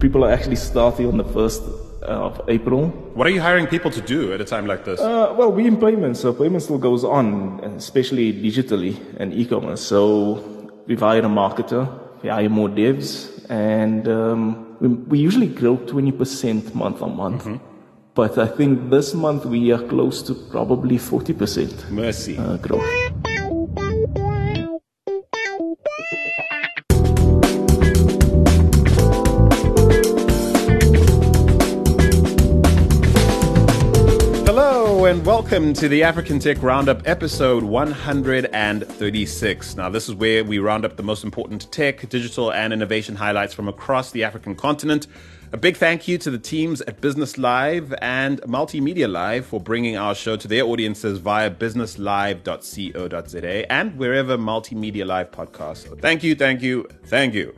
People are actually starting on the 1st of April. What are you hiring people to do at a time like this? Uh, well, we in payments, so payment still goes on, especially digitally and e-commerce. So we've hired a marketer, we hire more devs, and um, we, we, usually grow 20% month on month. Mm-hmm. But I think this month we are close to probably 40% Mercy. Uh, growth. Welcome to the African Tech Roundup, episode 136. Now, this is where we round up the most important tech, digital, and innovation highlights from across the African continent. A big thank you to the teams at Business Live and Multimedia Live for bringing our show to their audiences via businesslive.co.za and wherever Multimedia Live podcasts. Thank you, thank you, thank you.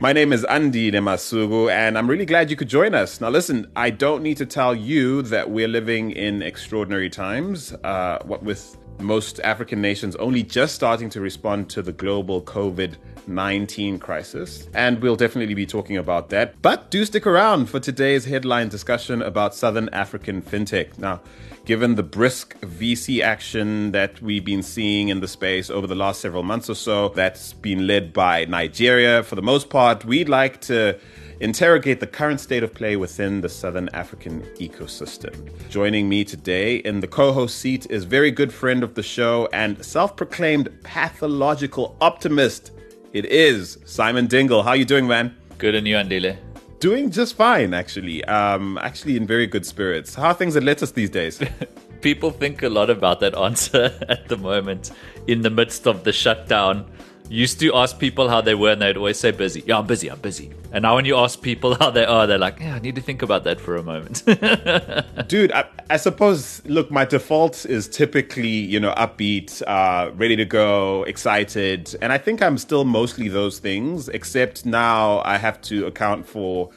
My name is Andile Masuku, and I'm really glad you could join us. Now, listen, I don't need to tell you that we're living in extraordinary times. Uh, what with most African nations only just starting to respond to the global COVID 19 crisis. And we'll definitely be talking about that. But do stick around for today's headline discussion about Southern African fintech. Now, given the brisk VC action that we've been seeing in the space over the last several months or so, that's been led by Nigeria for the most part, we'd like to interrogate the current state of play within the Southern African ecosystem. Joining me today in the co host seat is very good friend of the show and self proclaimed pathological optimist. It is Simon Dingle. How you doing, man? Good and you, Andile? Doing just fine, actually. Um, actually in very good spirits. How are things at Lettuce these days? People think a lot about that answer at the moment in the midst of the shutdown used to ask people how they were and they'd always say busy. Yeah, I'm busy, I'm busy. And now when you ask people how they are, they're like, yeah, I need to think about that for a moment. Dude, I, I, suppose, look, my default is typically, you know, upbeat, uh, ready to go, excited. And I think I'm still mostly those things, except now I have to account for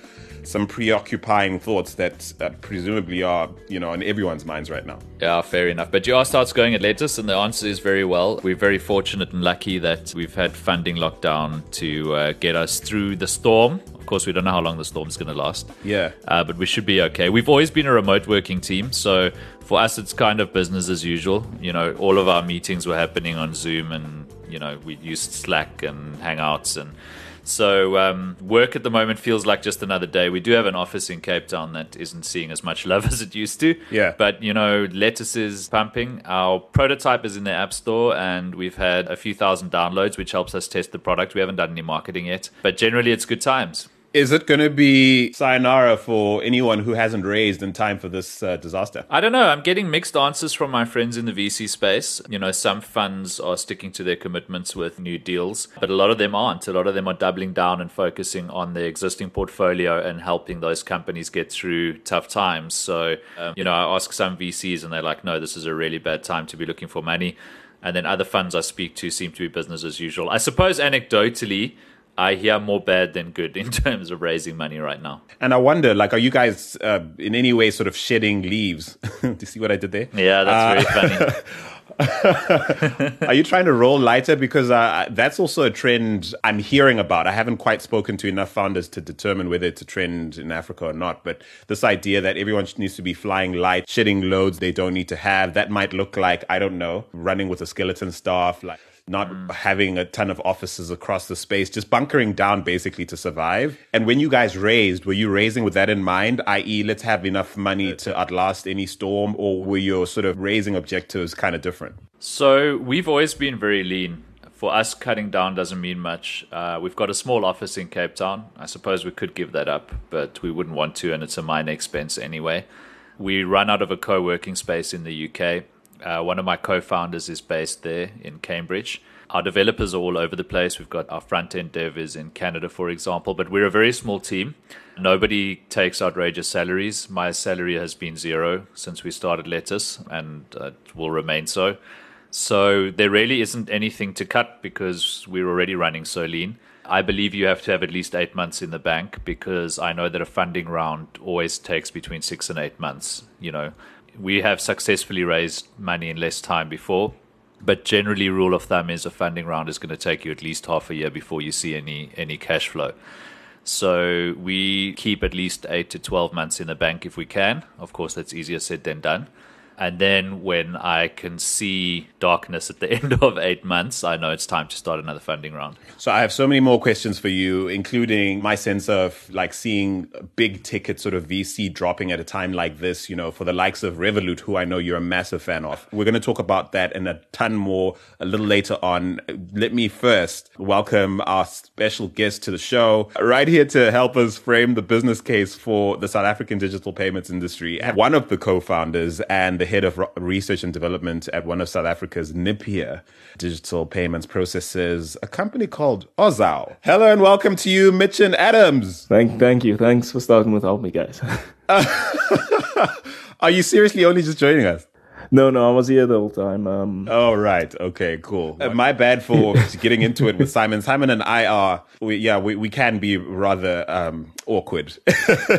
some preoccupying thoughts that uh, presumably are, you know, in everyone's minds right now. Yeah, fair enough. But you asked how it's going at Lettuce, and the answer is very well. We're very fortunate and lucky that we've had funding lockdown to uh, get us through the storm. Of course, we don't know how long the storm's going to last. Yeah. Uh, but we should be okay. We've always been a remote working team, so for us, it's kind of business as usual. You know, all of our meetings were happening on Zoom, and you know, we used Slack and Hangouts and so um, work at the moment feels like just another day. We do have an office in Cape Town that isn't seeing as much love as it used to. Yeah. But you know, lettuce is pumping. Our prototype is in the app store, and we've had a few thousand downloads, which helps us test the product. We haven't done any marketing yet, but generally, it's good times. Is it going to be sayonara for anyone who hasn't raised in time for this uh, disaster? I don't know. I'm getting mixed answers from my friends in the VC space. You know, some funds are sticking to their commitments with new deals, but a lot of them aren't. A lot of them are doubling down and focusing on their existing portfolio and helping those companies get through tough times. So, um, you know, I ask some VCs and they're like, no, this is a really bad time to be looking for money. And then other funds I speak to seem to be business as usual. I suppose anecdotally, I hear more bad than good in terms of raising money right now. And I wonder, like, are you guys uh, in any way sort of shedding leaves? Do you see what I did there? Yeah, that's uh, very funny. Are you trying to roll lighter? Because uh, that's also a trend I'm hearing about. I haven't quite spoken to enough founders to determine whether it's a trend in Africa or not. But this idea that everyone needs to be flying light, shedding loads they don't need to have, that might look like, I don't know, running with a skeleton staff, like not mm. having a ton of offices across the space, just bunkering down basically to survive. And when you guys raised, were you raising with that in mind, i.e., let's have enough money to outlast any storm, or were your sort of raising objectives kind of different? So we've always been very lean. For us, cutting down doesn't mean much. Uh, we've got a small office in Cape Town. I suppose we could give that up, but we wouldn't want to, and it's a minor expense anyway. We run out of a co working space in the UK uh, one of my co-founders is based there in Cambridge. Our developers are all over the place. We've got our front end devs in Canada, for example, but we're a very small team. Nobody takes outrageous salaries. My salary has been zero since we started Lettuce and uh, will remain so. So there really isn't anything to cut because we're already running so lean. I believe you have to have at least eight months in the bank because I know that a funding round always takes between six and eight months. You know, we have successfully raised money in less time before, but generally, rule of thumb is a funding round is going to take you at least half a year before you see any any cash flow. So we keep at least eight to 12 months in the bank if we can. Of course, that's easier said than done. And then when I can see darkness at the end of eight months, I know it's time to start another funding round. So I have so many more questions for you, including my sense of like seeing big ticket sort of VC dropping at a time like this, you know, for the likes of Revolut, who I know you're a massive fan of. We're going to talk about that and a ton more a little later on. Let me first welcome our special guest to the show, right here to help us frame the business case for the South African digital payments industry. One of the co-founders and the head of research and development at one of South Africa's nippier digital payments processes, a company called Ozow. Hello and welcome to you, Mitchan Adams. Thank, thank you. Thanks for starting without me, guys. Are you seriously only just joining us? No, no, I was here the whole time. Um, oh, right. Okay, cool. Uh, my bad for getting into it with Simon. Simon and I are, we, yeah, we, we can be rather um, awkward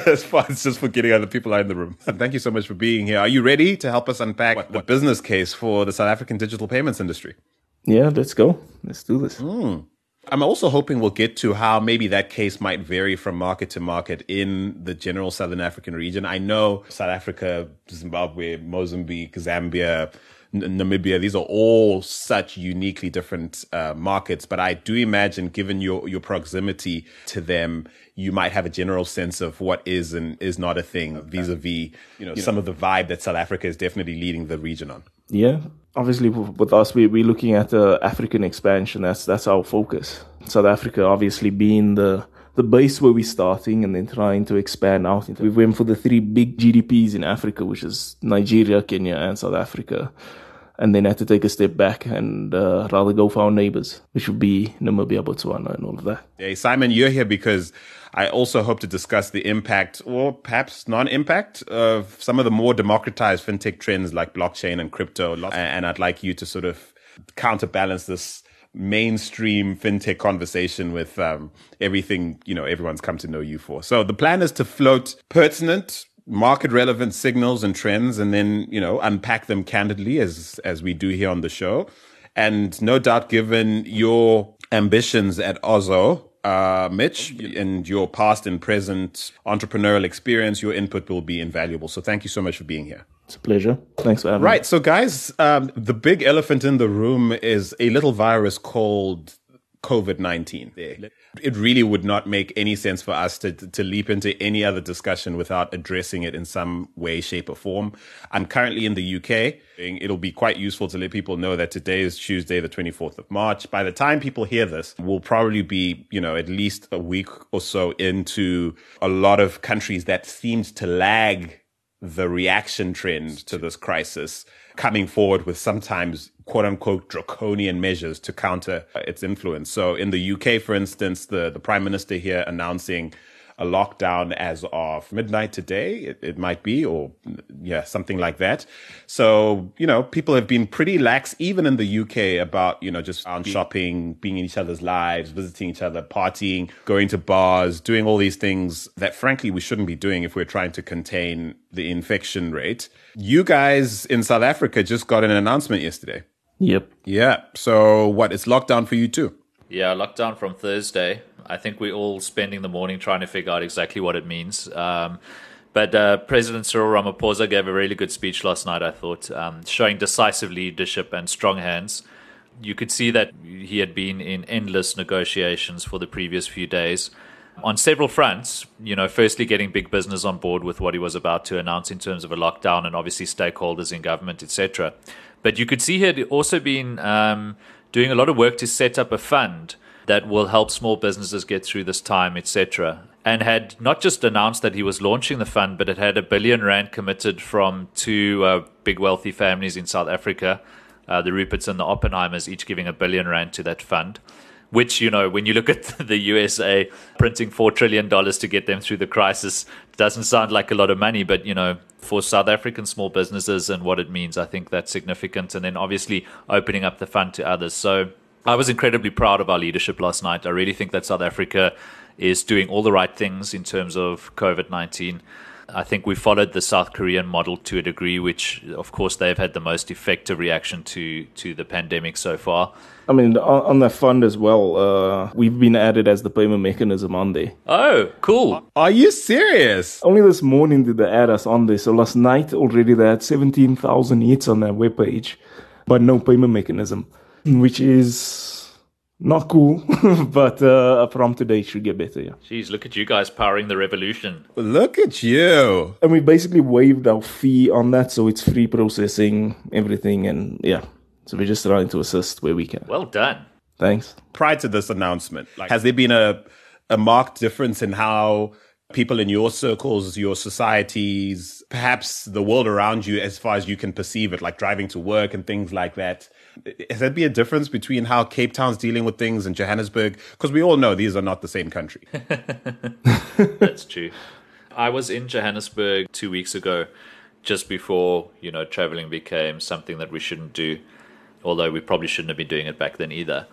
as far as just forgetting other people are in the room. Thank you so much for being here. Are you ready to help us unpack what, the business case for the South African digital payments industry? Yeah, let's go. Let's do this. Mm. I'm also hoping we'll get to how maybe that case might vary from market to market in the general Southern African region. I know South Africa, Zimbabwe, Mozambique, Zambia, N- Namibia, these are all such uniquely different uh, markets, but I do imagine given your, your proximity to them, you might have a general sense of what is and is not a thing vis-a-vis, you know, you some know. of the vibe that South Africa is definitely leading the region on. Yeah, obviously with us, we, we're looking at the African expansion. That's that's our focus. South Africa, obviously, being the the base where we're starting, and then trying to expand out. We went for the three big GDPs in Africa, which is Nigeria, Kenya, and South Africa. And then had to take a step back and uh, rather go for our neighbors, which would be Namibia, Botswana, and all of that. Hey, Simon, you're here because I also hope to discuss the impact or perhaps non impact of some of the more democratized fintech trends like blockchain and crypto. And I'd like you to sort of counterbalance this mainstream fintech conversation with um, everything you know everyone's come to know you for. So the plan is to float pertinent market relevant signals and trends and then you know unpack them candidly as as we do here on the show and no doubt given your ambitions at Ozow uh, Mitch, and your past and present entrepreneurial experience, your input will be invaluable. So thank you so much for being here. It's a pleasure. Thanks for having right, me. Right. So, guys, um, the big elephant in the room is a little virus called COVID 19. It really would not make any sense for us to, to leap into any other discussion without addressing it in some way, shape, or form. I'm currently in the UK. It'll be quite useful to let people know that today is Tuesday, the 24th of March. By the time people hear this, we'll probably be, you know, at least a week or so into a lot of countries that seemed to lag the reaction trend to this crisis coming forward with sometimes quote unquote draconian measures to counter its influence. So in the UK, for instance, the, the prime minister here announcing a lockdown as of midnight today. It, it, might be, or yeah, something like that. So, you know, people have been pretty lax, even in the UK about, you know, just on shopping, being in each other's lives, visiting each other, partying, going to bars, doing all these things that frankly we shouldn't be doing if we're trying to contain the infection rate. You guys in South Africa just got an announcement yesterday. Yep. Yeah. So what? It's lockdown for you too. Yeah, lockdown from Thursday. I think we're all spending the morning trying to figure out exactly what it means. Um, but uh, President Cyril Ramaphosa gave a really good speech last night, I thought, um, showing decisive leadership and strong hands. You could see that he had been in endless negotiations for the previous few days on several fronts. You know, firstly, getting big business on board with what he was about to announce in terms of a lockdown and obviously stakeholders in government, etc. But you could see he had also been um, doing a lot of work to set up a fund that will help small businesses get through this time, etc. And had not just announced that he was launching the fund, but it had a billion rand committed from two uh, big wealthy families in South Africa, uh, the Ruperts and the Oppenheimers, each giving a billion rand to that fund which you know when you look at the USA printing four trillion dollars to get them through the crisis doesn't sound like a lot of money, but you know for South African small businesses and what it means, I think that's significant. And then obviously opening up the fund to others. So I was incredibly proud of our leadership last night. I really think that South Africa is doing all the right things in terms of COVID nineteen. I think we followed the South Korean model to a degree, which, of course, they've had the most effective reaction to to the pandemic so far. I mean, on, on that fund as well, uh, we've been added as the payment mechanism on there. Oh, cool! Are you serious? Only this morning did they add us on there. So last night already they had seventeen thousand hits on their webpage, but no payment mechanism, which is not cool, but uh, from today it should get better. Yeah. Jeez, look at you guys powering the revolution. Look at you. And we basically waived our fee on that, so it's free processing everything, and yeah. So we're just trying to assist where we can. Well done. Thanks. Prior to this announcement, like, has there been a a marked difference in how people in your circles, your societies, perhaps the world around you, as far as you can perceive it, like driving to work and things like that? Has there be a difference between how Cape Town's dealing with things and Johannesburg? Because we all know these are not the same country. That's true. I was in Johannesburg two weeks ago, just before you know traveling became something that we shouldn't do. Although we probably shouldn't have been doing it back then either.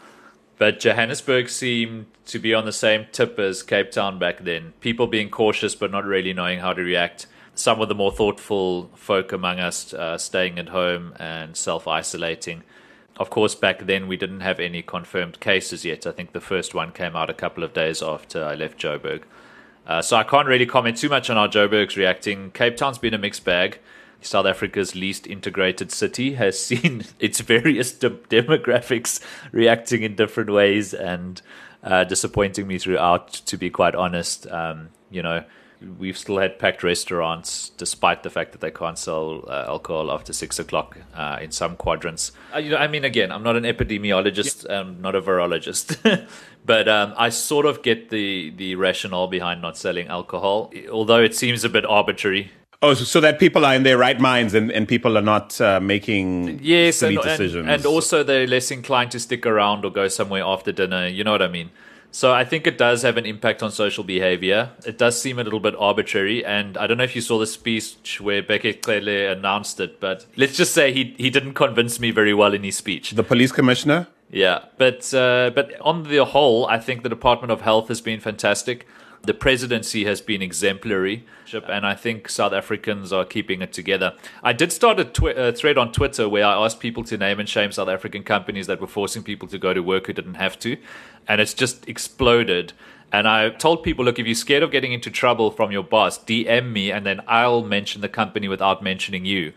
But Johannesburg seemed to be on the same tip as Cape Town back then. People being cautious but not really knowing how to react. Some of the more thoughtful folk among us uh, staying at home and self isolating. Of course, back then we didn't have any confirmed cases yet. I think the first one came out a couple of days after I left Joburg. Uh, so I can't really comment too much on how Joburg's reacting. Cape Town's been a mixed bag. South Africa's least integrated city has seen its various de- demographics reacting in different ways and uh, disappointing me throughout, to be quite honest. Um, you know, we've still had packed restaurants despite the fact that they can't sell uh, alcohol after six o'clock uh, in some quadrants. Uh, you know, I mean, again, I'm not an epidemiologist, yeah. I'm not a virologist, but um, I sort of get the the rationale behind not selling alcohol, although it seems a bit arbitrary. Oh, so, so that people are in their right minds and, and people are not uh, making yes, silly and, decisions. And, and also they're less inclined to stick around or go somewhere after dinner. You know what I mean? So I think it does have an impact on social behavior. It does seem a little bit arbitrary, and I don't know if you saw the speech where Bheki Cele announced it, but let's just say he he didn't convince me very well in his speech. The police commissioner. Yeah, but uh, but on the whole, I think the Department of Health has been fantastic. The presidency has been exemplary, and I think South Africans are keeping it together. I did start a twi- uh, thread on Twitter where I asked people to name and shame South African companies that were forcing people to go to work who didn't have to, and it's just exploded. And I told people, look, if you're scared of getting into trouble from your boss, DM me, and then I'll mention the company without mentioning you.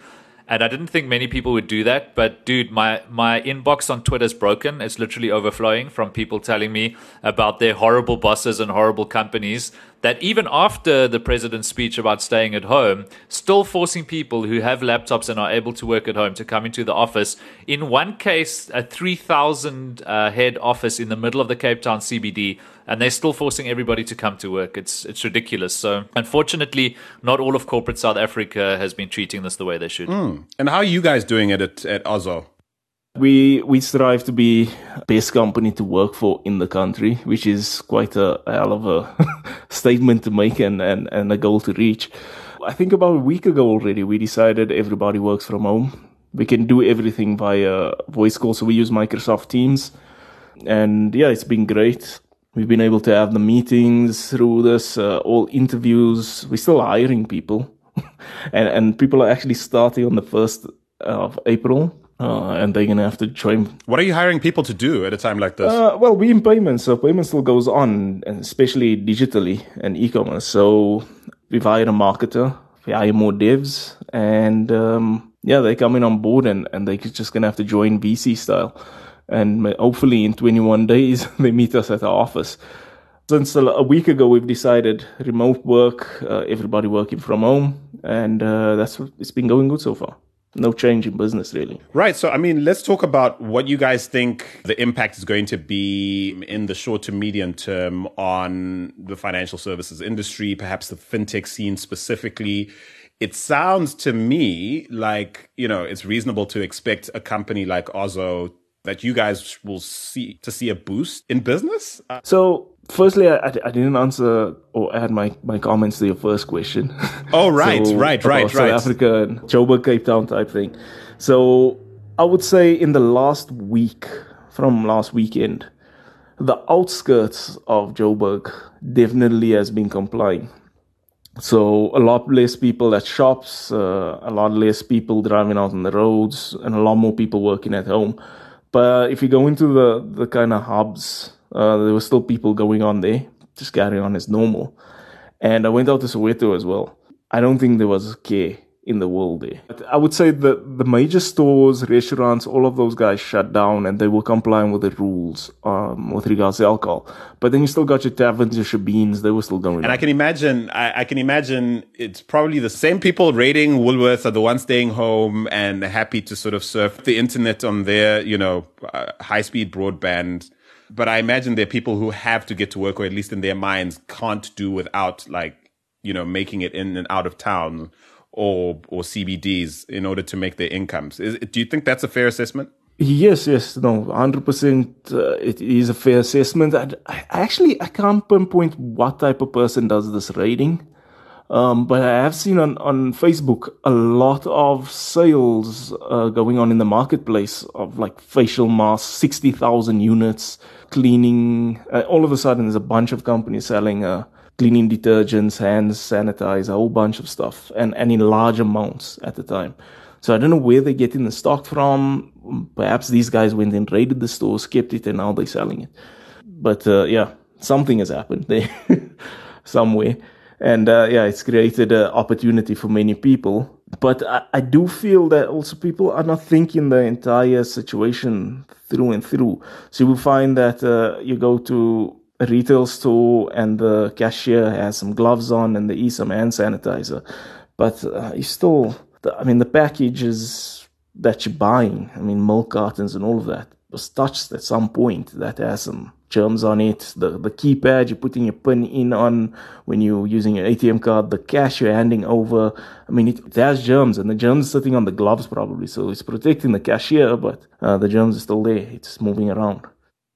And I didn't think many people would do that, but dude, my my inbox on Twitter is broken. It's literally overflowing from people telling me about their horrible bosses and horrible companies that even after the president's speech about staying at home, still forcing people who have laptops and are able to work at home to come into the office. In one case, a 3,000 uh, head office in the middle of the Cape Town CBD and they're still forcing everybody to come to work. It's it's ridiculous. So unfortunately, not all of corporate South Africa has been treating this the way they should. Mm. And how are you guys doing it at at Ozow? We we strive to be best company to work for in the country, which is quite a, a hell of a statement to make and, and, and a goal to reach. I think about a week ago already, we decided everybody works from home. We can do everything via voice call, so we use Microsoft Teams. And yeah, it's been great. We've been able to have the meetings through this, uh, all interviews. We're still hiring people, and and people are actually starting on the first of April. Uh, and they're gonna have to join. What are you hiring people to do at a time like this? Uh, well, we in payments, so payment still goes on, especially digitally and e-commerce. So we've hired a marketer, we hire more devs, and um, yeah, they're coming on board, and and they're just gonna have to join VC style and hopefully in 21 days they meet us at our office. Since a week ago, we've decided remote work, uh, everybody working from home, and uh, that's it's been going good so far. No change in business, really. Right. So, I mean, let's talk about what you guys think the impact is going to be in the short to medium term on the financial services industry, perhaps the fintech scene specifically it sounds to me like you know it's reasonable to expect a company like Ozow that you guys will see to see a boost in business? Uh, so, firstly, I, I didn't answer or add my, my comments to your first question. Oh, right, so, right, right, South right. Africa and Joburg, Cape Town type thing. So, I would say in the last week, from last weekend, the outskirts of Joburg definitely has been complying. So a lot less people at shops, uh, a lot less people driving out on the roads, and a lot more people working at home. But if you go into the, the kind of hubs, uh, there were still people going on there, just carrying on as normal. And I went out to Soweto as well. I don't think there was care in the world there. I would say that the major stores, restaurants, all of those guys shut down and they were complying with the rules um, with regards to alcohol. But then you still got your taverns, your shebeens, they were still going. And on. I can imagine, I, I, can imagine it's probably the same people raiding Woolworths are the ones staying home and happy to sort of surf the internet on their, you know, uh, high speed broadband. But I imagine there are people who have to get to work, or at least in their minds, can't do without like, you know, making it in and out of town or or CBDs in order to make their incomes. Is, do you think that's a fair assessment? Yes, yes, no, hundred uh, percent. It is a fair assessment. I, I, actually I can't pinpoint what type of person does this rating, um, but I have seen on on Facebook a lot of sales uh, going on in the marketplace of like facial masks, sixty thousand units, cleaning. Uh, all of a sudden, there's a bunch of companies selling. Uh, cleaning detergents, hands sanitizer, a whole bunch of stuff, and, and in large amounts at the time. So I don't know where they're getting the stock from. Perhaps these guys went and raided the stores, kept it, and now they're selling it. But uh, yeah, something has happened there somewhere. And uh, yeah, it's created an opportunity for many people. But I, I do feel that also people are not thinking the entire situation through and through. So you will find that uh, you go to a retail store and the cashier has some gloves on and they use some hand sanitizer. But uh, you still, I mean, the packages that you're buying, I mean, milk cartons and all of that was touched at some point that has some germs on it. The the keypad you're putting your pin in on when you're using your ATM card, the cash you're handing over. I mean, it, it has germs, and the germs are sitting on the gloves probably, so it's protecting the cashier, but uh, the germs are still there. It's moving around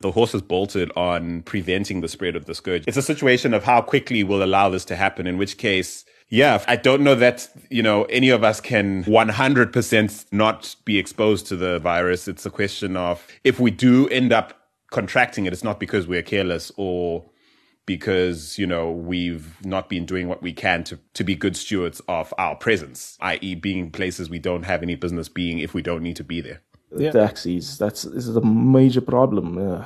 the horse has bolted on preventing the spread of the scourge. It's a situation of how quickly we'll allow this to happen, in which case, yeah, I don't know that, you know, any of us can 100% not be exposed to the virus. It's a question of if we do end up contracting it, it's not because we're careless or because, you know, we've not been doing what we can to, to be good stewards of our presence, i.e. being places we don't have any business being if we don't need to be there yeah. taxis. That's this is a major problem. Uh,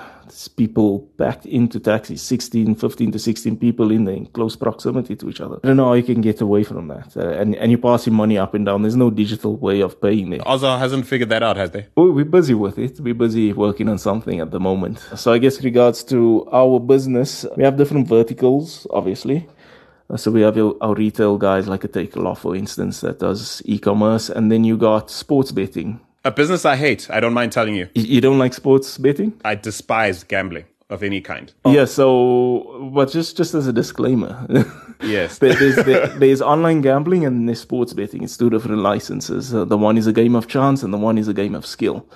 people packed into taxis, 16, 15 to 16 people in there in close proximity to each other. I don't know how you can get away from that. Uh, and, and you're passing money up and down. There's no digital way of paying it. Ozow hasn't figured that out, has they? Well, we're busy with it. We're busy working on something at the moment. So I guess regards to our business, we have different verticals, obviously. Uh, so we have our retail guys like a Takealot, for instance, that does e-commerce. And then you got sports betting a business I hate. I don't mind telling you. You don't like sports betting? I despise gambling of any kind. Oh. Yeah. So, but just just as a disclaimer. yes. there's there, there's online gambling and there's sports betting. It's two different licenses. Uh, the one is a game of chance and the one is a game of skill.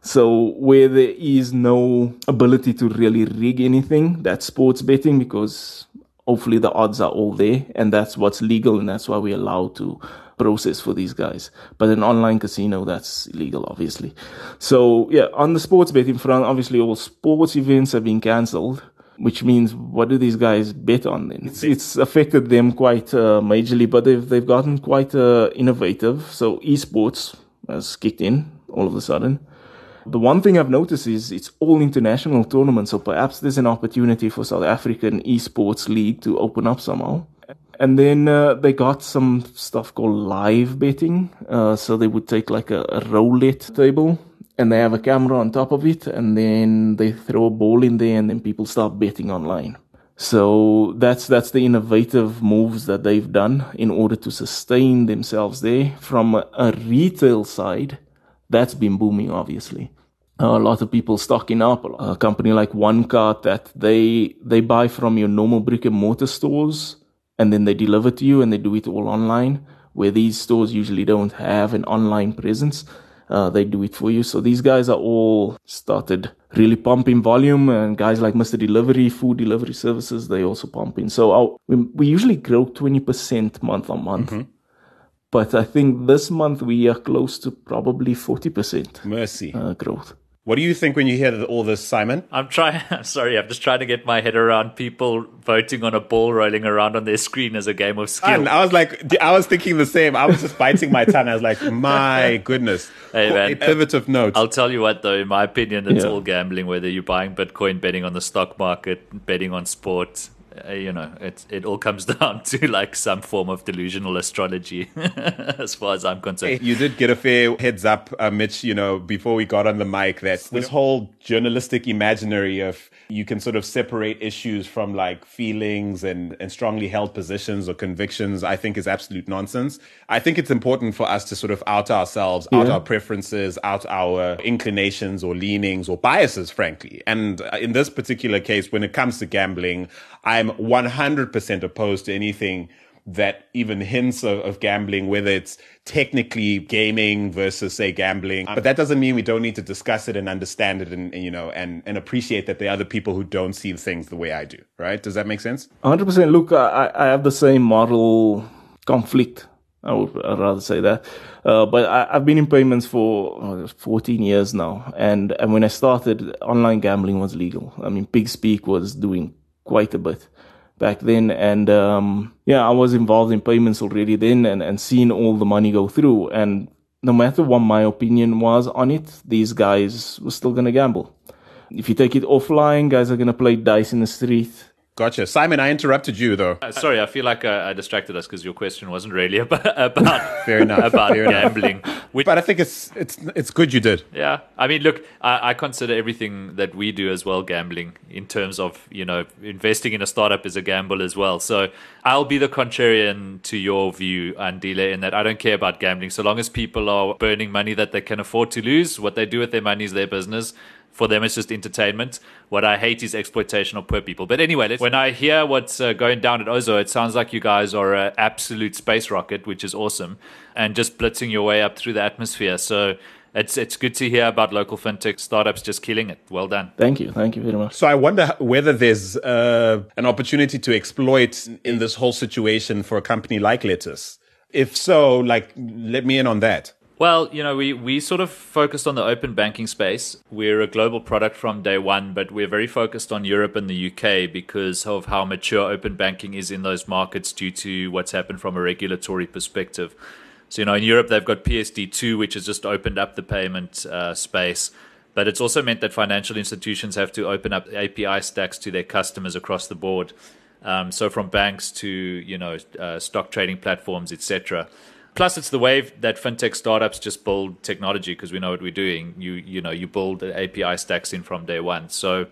So where there is no ability to really rig anything, that's sports betting because hopefully the odds are all there and that's what's legal and that's why we're allowed to process for these guys. But an online casino, that's illegal, obviously. So yeah, on the sports betting front, obviously all sports events have been cancelled. Which means, what do these guys bet on then? It's, it's affected them quite uh, majorly, but they've they've gotten quite uh, innovative. So esports has kicked in all of a sudden. The one thing I've noticed is it's all international tournaments, so perhaps there's an opportunity for South African esports league to open up somehow. And then uh, they got some stuff called live betting. Uh, so they would take like a, a roulette table and they have a camera on top of it and then they throw a ball in there and then people start betting online. So that's that's the innovative moves that they've done in order to sustain themselves there. From a, a retail side, that's been booming, obviously. Uh, a lot of people stocking up. A company like OneCart that they they buy from your normal brick and mortar stores and then they deliver to you and they do it all online where these stores usually don't have an online presence. Uh, they do it for you. So these guys are all started really pumping volume and guys like mr delivery food delivery services they also pump in. So our, we, we usually grow 20% month on month. Mm-hmm. but i think this month we are close to probably 40% mercy. uh, growth What do you think when you hear all this, Simon? I'm trying. I'm sorry, I'm just trying to get my head around people voting on a ball rolling around on their screen as a game of skill. And I was like, I was thinking the same. I was just biting my tongue. I was like, my goodness. Hey, man. A pivot of note. I'll tell you what, though. In my opinion, it's Yeah. all gambling. Whether you're buying Bitcoin, betting on the stock market, betting on sport, uh, you know, it it all comes down to like some form of delusional astrology, as far as I'm concerned. You did get a fair heads up, uh, Mitch, you know, before we got on the mic that this whole journalistic imaginary of you can sort of separate issues from like feelings and, and strongly held positions or convictions, I think is absolute nonsense. I think it's important for us to sort of out ourselves, out our preferences, out our inclinations or leanings or biases, frankly. And uh, in this particular case, when it comes to gambling, I'm 100% opposed to anything that even hints of, of gambling, whether it's technically gaming versus say gambling. But that doesn't mean we don't need to discuss it and understand it and, and, you know, and, and appreciate that there are other people who don't see things the way I do, right? Does that make sense? 100%. Look, I, I have the same moral conflict. I would rather say that. Uh, but I, I've been in payments for uh, 14 years now. And, and when I started, online gambling was legal. I mean, Piggs Peak was doing quite a bit back then. And, um, yeah, I was involved in payments already then and, and seeing all the money go through. And no matter what my opinion was on it, these guys were still going to gamble. If you take it offline, guys are going to play dice in the street. Gotcha. Simon, I interrupted you though. Uh, sorry, I feel like uh, I distracted us because your question wasn't really about about Fair enough. about Fair enough. gambling. Which, But I think it's, it's, it's good you did. Yeah, I mean, look, I, I consider everything that we do as well gambling in terms of you know investing in a startup is a gamble as well. So I'll be the contrarian to your view, Andile, in that I don't care about gambling so long as people are burning money that they can afford to lose. What they do with their money is their business. For them, it's just entertainment. What I hate is exploitation of poor people. But anyway, let's, when I hear what's uh, going down at Ozow, it sounds like you guys are an absolute space rocket, which is awesome, and just blitzing your way up through the atmosphere. So it's it's good to hear about local fintech startups just killing it. Well done. Thank you. Thank you very much. So I wonder whether there's uh, an opportunity to exploit in this whole situation for a company like Lettuce. If so, like, let me in on that. Well, you know, we, we sort of focused on the open banking space. We're a global product from day one, but we're very focused on Europe and the UK because of how mature open banking is in those markets due to what's happened from a regulatory perspective. So, you know, in Europe, they've got PSD2, which has just opened up the payment uh, space. But it's also meant that financial institutions have to open up API stacks to their customers across the board. Um, so from banks to, you know, uh, stock trading platforms, etc. Plus, it's the wave that fintech startups just build technology because we know what we're doing. You you know you build the API stacks in from day one. So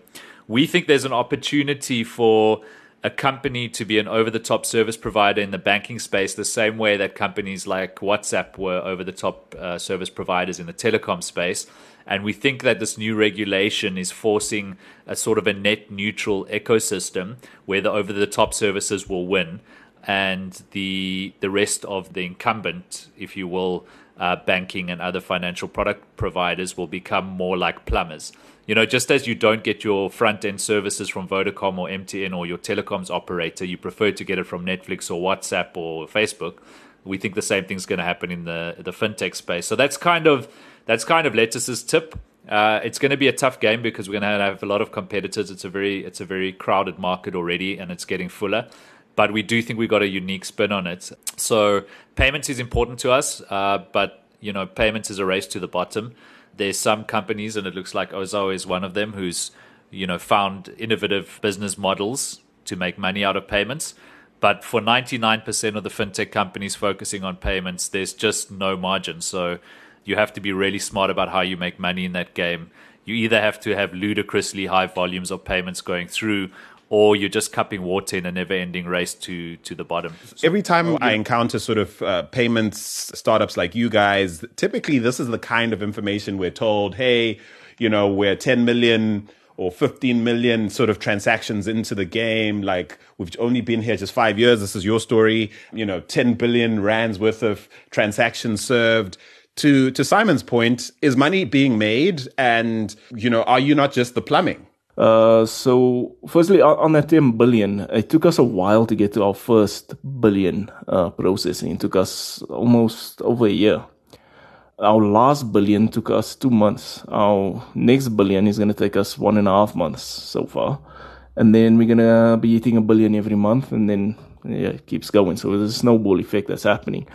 we think there's an opportunity for a company to be an over-the-top service provider in the banking space, the same way that companies like WhatsApp were over-the-top uh, service providers in the telecom space. And we think that this new regulation is forcing a sort of a net neutral ecosystem where the over-the-top services will win and the the rest of the incumbent, if you will, uh, banking and other financial product providers will become more like plumbers. You know, just as you don't get your front end services from Vodacom or MTN or your telecoms operator, you prefer to get it from Netflix or WhatsApp or Facebook. We think the same thing's going to happen in the the fintech space. So that's kind of that's kind of Lettuce's tip. Uh, it's going to be a tough game because we're going to have a lot of competitors. It's a very it's a very crowded market already, and it's getting fuller but we do think we've got a unique spin on it. So payments is important to us, uh, but you know, payments is a race to the bottom. There's some companies, and it looks like Ozow is one of them, who's you know found innovative business models to make money out of payments. But for 99% of the fintech companies focusing on payments, there's just no margin. So you have to be really smart about how you make money in that game. You either have to have ludicrously high volumes of payments going through, or you're just cupping water in a never-ending race to to the bottom. Every time I encounter sort of uh, payments startups like you guys, typically this is the kind of information we're told, hey, you know, we're 10 million or 15 million sort of transactions into the game. Like we've only been here just five years. This is your story. You know, 10 billion rands worth of transactions served. To, to Simon's point, is money being made? And, you know, are you not just the plumbing? Uh, so firstly, on, that 10 billion, it took us a while to get to our first billion uh, processing. It took us almost over a year. Our last billion took us two months. Our next billion is going to take us one and a half months so far. And then we're going to be eating a billion every month. And then yeah, it keeps going. So there's a snowball effect that's happening.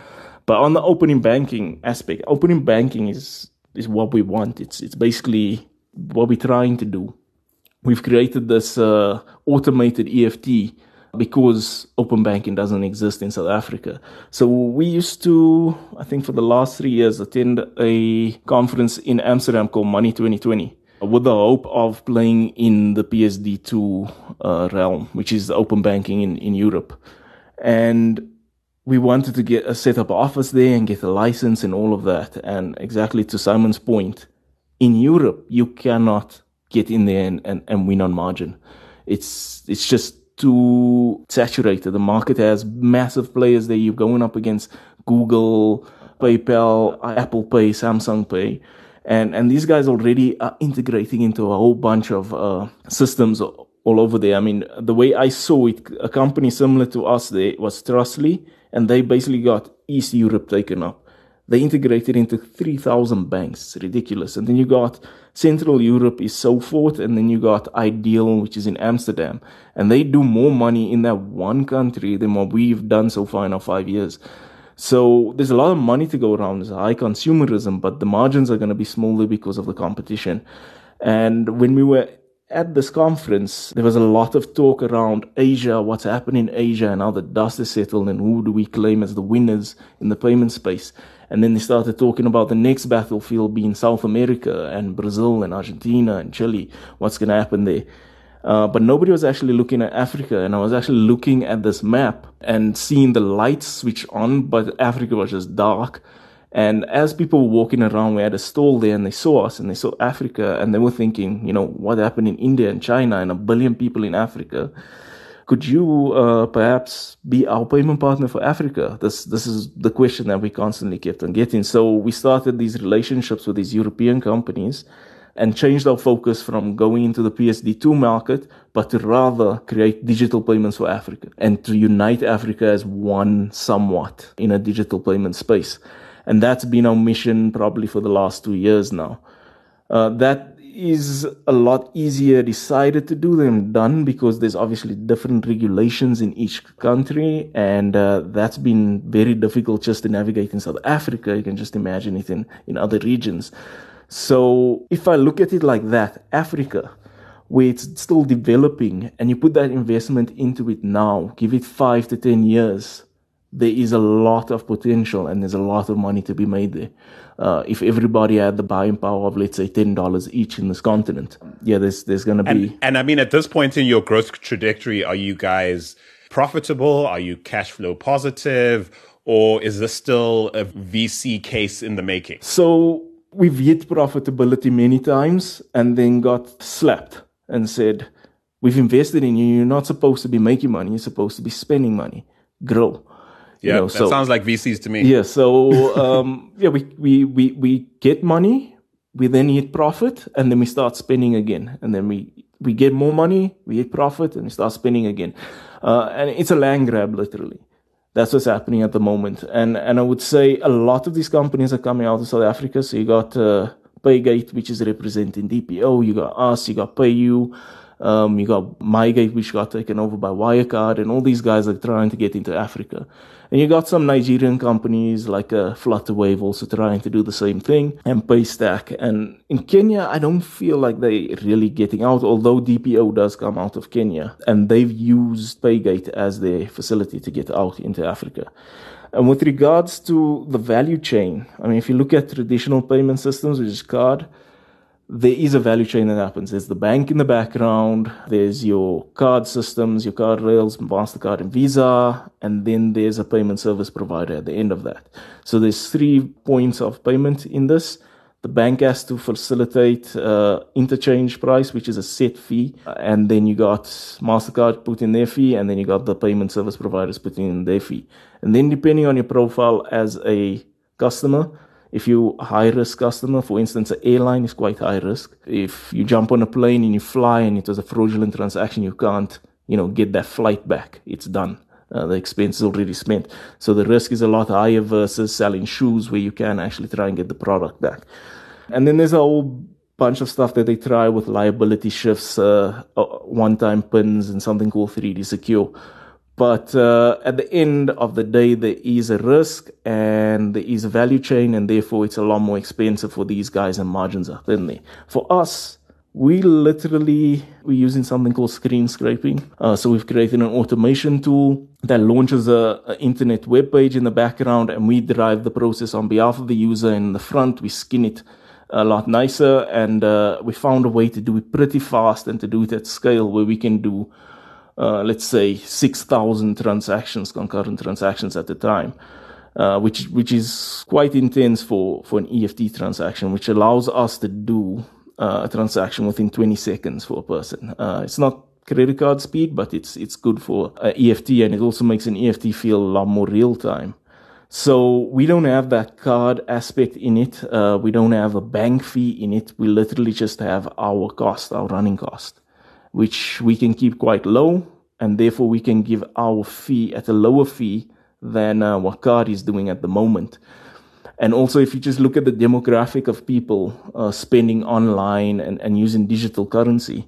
But on the opening banking aspect, opening banking is, is what we want. It's, it's basically what we're trying to do. We've created this uh, automated EFT because open banking doesn't exist in South Africa. So we used to, I think for the last three years, attend a conference in Amsterdam called Money 2020 with the hope of playing in the PSD2 uh, realm, which is open banking in, in Europe. And we wanted to get a set up office there and get a license and all of that. And exactly to Simon's point, in Europe, you cannot get in there and, and, and win on margin. It's, it's just too saturated. The market has massive players there. You're going up against Google, PayPal, Apple Pay, Samsung Pay. And, and these guys already are integrating into a whole bunch of uh, systems all over there. I mean, the way I saw it, a company similar to us there was Trustly, and they basically got East Europe taken up. They integrated into 3,000 banks. It's ridiculous. And then you got Central Europe is so forth. and then you got iDEAL, which is in Amsterdam. And they do more money in that one country than what we've done so far in our five years. So there's a lot of money to go around. There's high consumerism, but the margins are going to be smaller because of the competition. And when we were at this conference, there was a lot of talk around Asia, what's happening in Asia, and how the dust is settled, and who do we claim as the winners in the payment space. And then they started talking about the next battlefield being South America and Brazil and Argentina and Chile. What's going to happen there? Uh, but nobody was actually looking at Africa. And I was actually looking at this map and seeing the lights switch on, but Africa was just dark. And as people were walking around, we had a stall there and they saw us and they saw Africa and they were thinking, you know, what happened in India and China and a billion people in Africa could you uh, perhaps be our payment partner for Africa? This this is the question that we constantly kept on getting. So we started these relationships with these European companies and changed our focus from going into the PSD2 market, but to rather create digital payments for Africa and to unite Africa as one somewhat in a digital payment space. And that's been our mission probably for the last two years now. Uh, that is a lot easier decided to do than done because there's obviously different regulations in each country and uh, that's been very difficult just to navigate in south africa. You can just imagine it in, in other regions. So if i look at it like that africa where it's still developing and you put that investment into it now give it five to ten years there is a lot of potential and there's a lot of money to be made there. Uh, if everybody had the buying power of let's say ten dollars each in this continent, yeah, there's there's going to be. And, and I mean, at this point in your growth trajectory, are you guys profitable? Are you cash flow positive, or is this still a VC case in the making? So we've hit profitability many times and then got slapped and said, "We've invested in you. You're not supposed to be making money. You're supposed to be spending money. Grow." Yeah, you know, that so, sounds like VCs to me. Yeah, so um, yeah, we, we we we get money, we then hit profit, and then we start spending again, and then we we get more money, we hit profit, and we start spending again, uh, and it's a land grab literally. That's what's happening at the moment, and and I would say a lot of these companies are coming out of South Africa. So you got uh, Paygate, which is representing DPO. You got us. You got PayU. Um, you got MyGate, which got taken over by Wirecard, and all these guys are trying to get into Africa. And you got some Nigerian companies like uh, Flutterwave also trying to do the same thing, and Paystack. And in Kenya, I don't feel like they're really getting out, although DPO does come out of Kenya, and they've used Paygate as their facility to get out into Africa. And with regards to the value chain, I mean, if you look at traditional payment systems, which is card, there is a value chain that happens. There's the bank in the background, there's your card systems, your card rails, MasterCard and Visa, and then there's a payment service provider at the end of that. So there's three points of payment in this. The bank has to facilitate uh, interchange price, which is a set fee, and then you got Mastercard put in their fee, and then you got the payment service providers putting in their fee. And then depending on your profile as a customer, if you high risk customer, for instance, an airline is quite high risk. If you jump on a plane and you fly and it was a fraudulent transaction, you can't, you know, get that flight back. It's done. Uh, the expense is already spent. So the risk is a lot higher versus selling shoes where you can actually try and get the product back. And then there's a whole bunch of stuff that they try with liability shifts, uh, uh one time pins, and something called 3D Secure. But uh, at the end of the day, there is a risk and there is a value chain, and therefore it's a lot more expensive for these guys, and margins are thin there. For us, we literally we're using something called screen scraping. Uh, so we've created an automation tool that launches a, a, internet web page in the background, and we drive the process on behalf of the user. In the front, we skin it a lot nicer, and uh, we found a way to do it pretty fast and to do it at scale, where we can do uh, let's say 6,000 transactions, concurrent transactions at a time, uh, which which is quite intense for for an EFT transaction, which allows us to do uh, a transaction within 20 seconds for a person. Uh, it's not credit card speed, but it's it's good for EFT, and it also makes an EFT feel a lot more real time. So we don't have that card aspect in it. Uh, we don't have a bank fee in it. We literally just have our cost, our running cost which we can keep quite low, and therefore we can give our fee at a lower fee than uh, what card is doing at the moment. And also, if you just look at the demographic of people uh, spending online and, and using digital currency,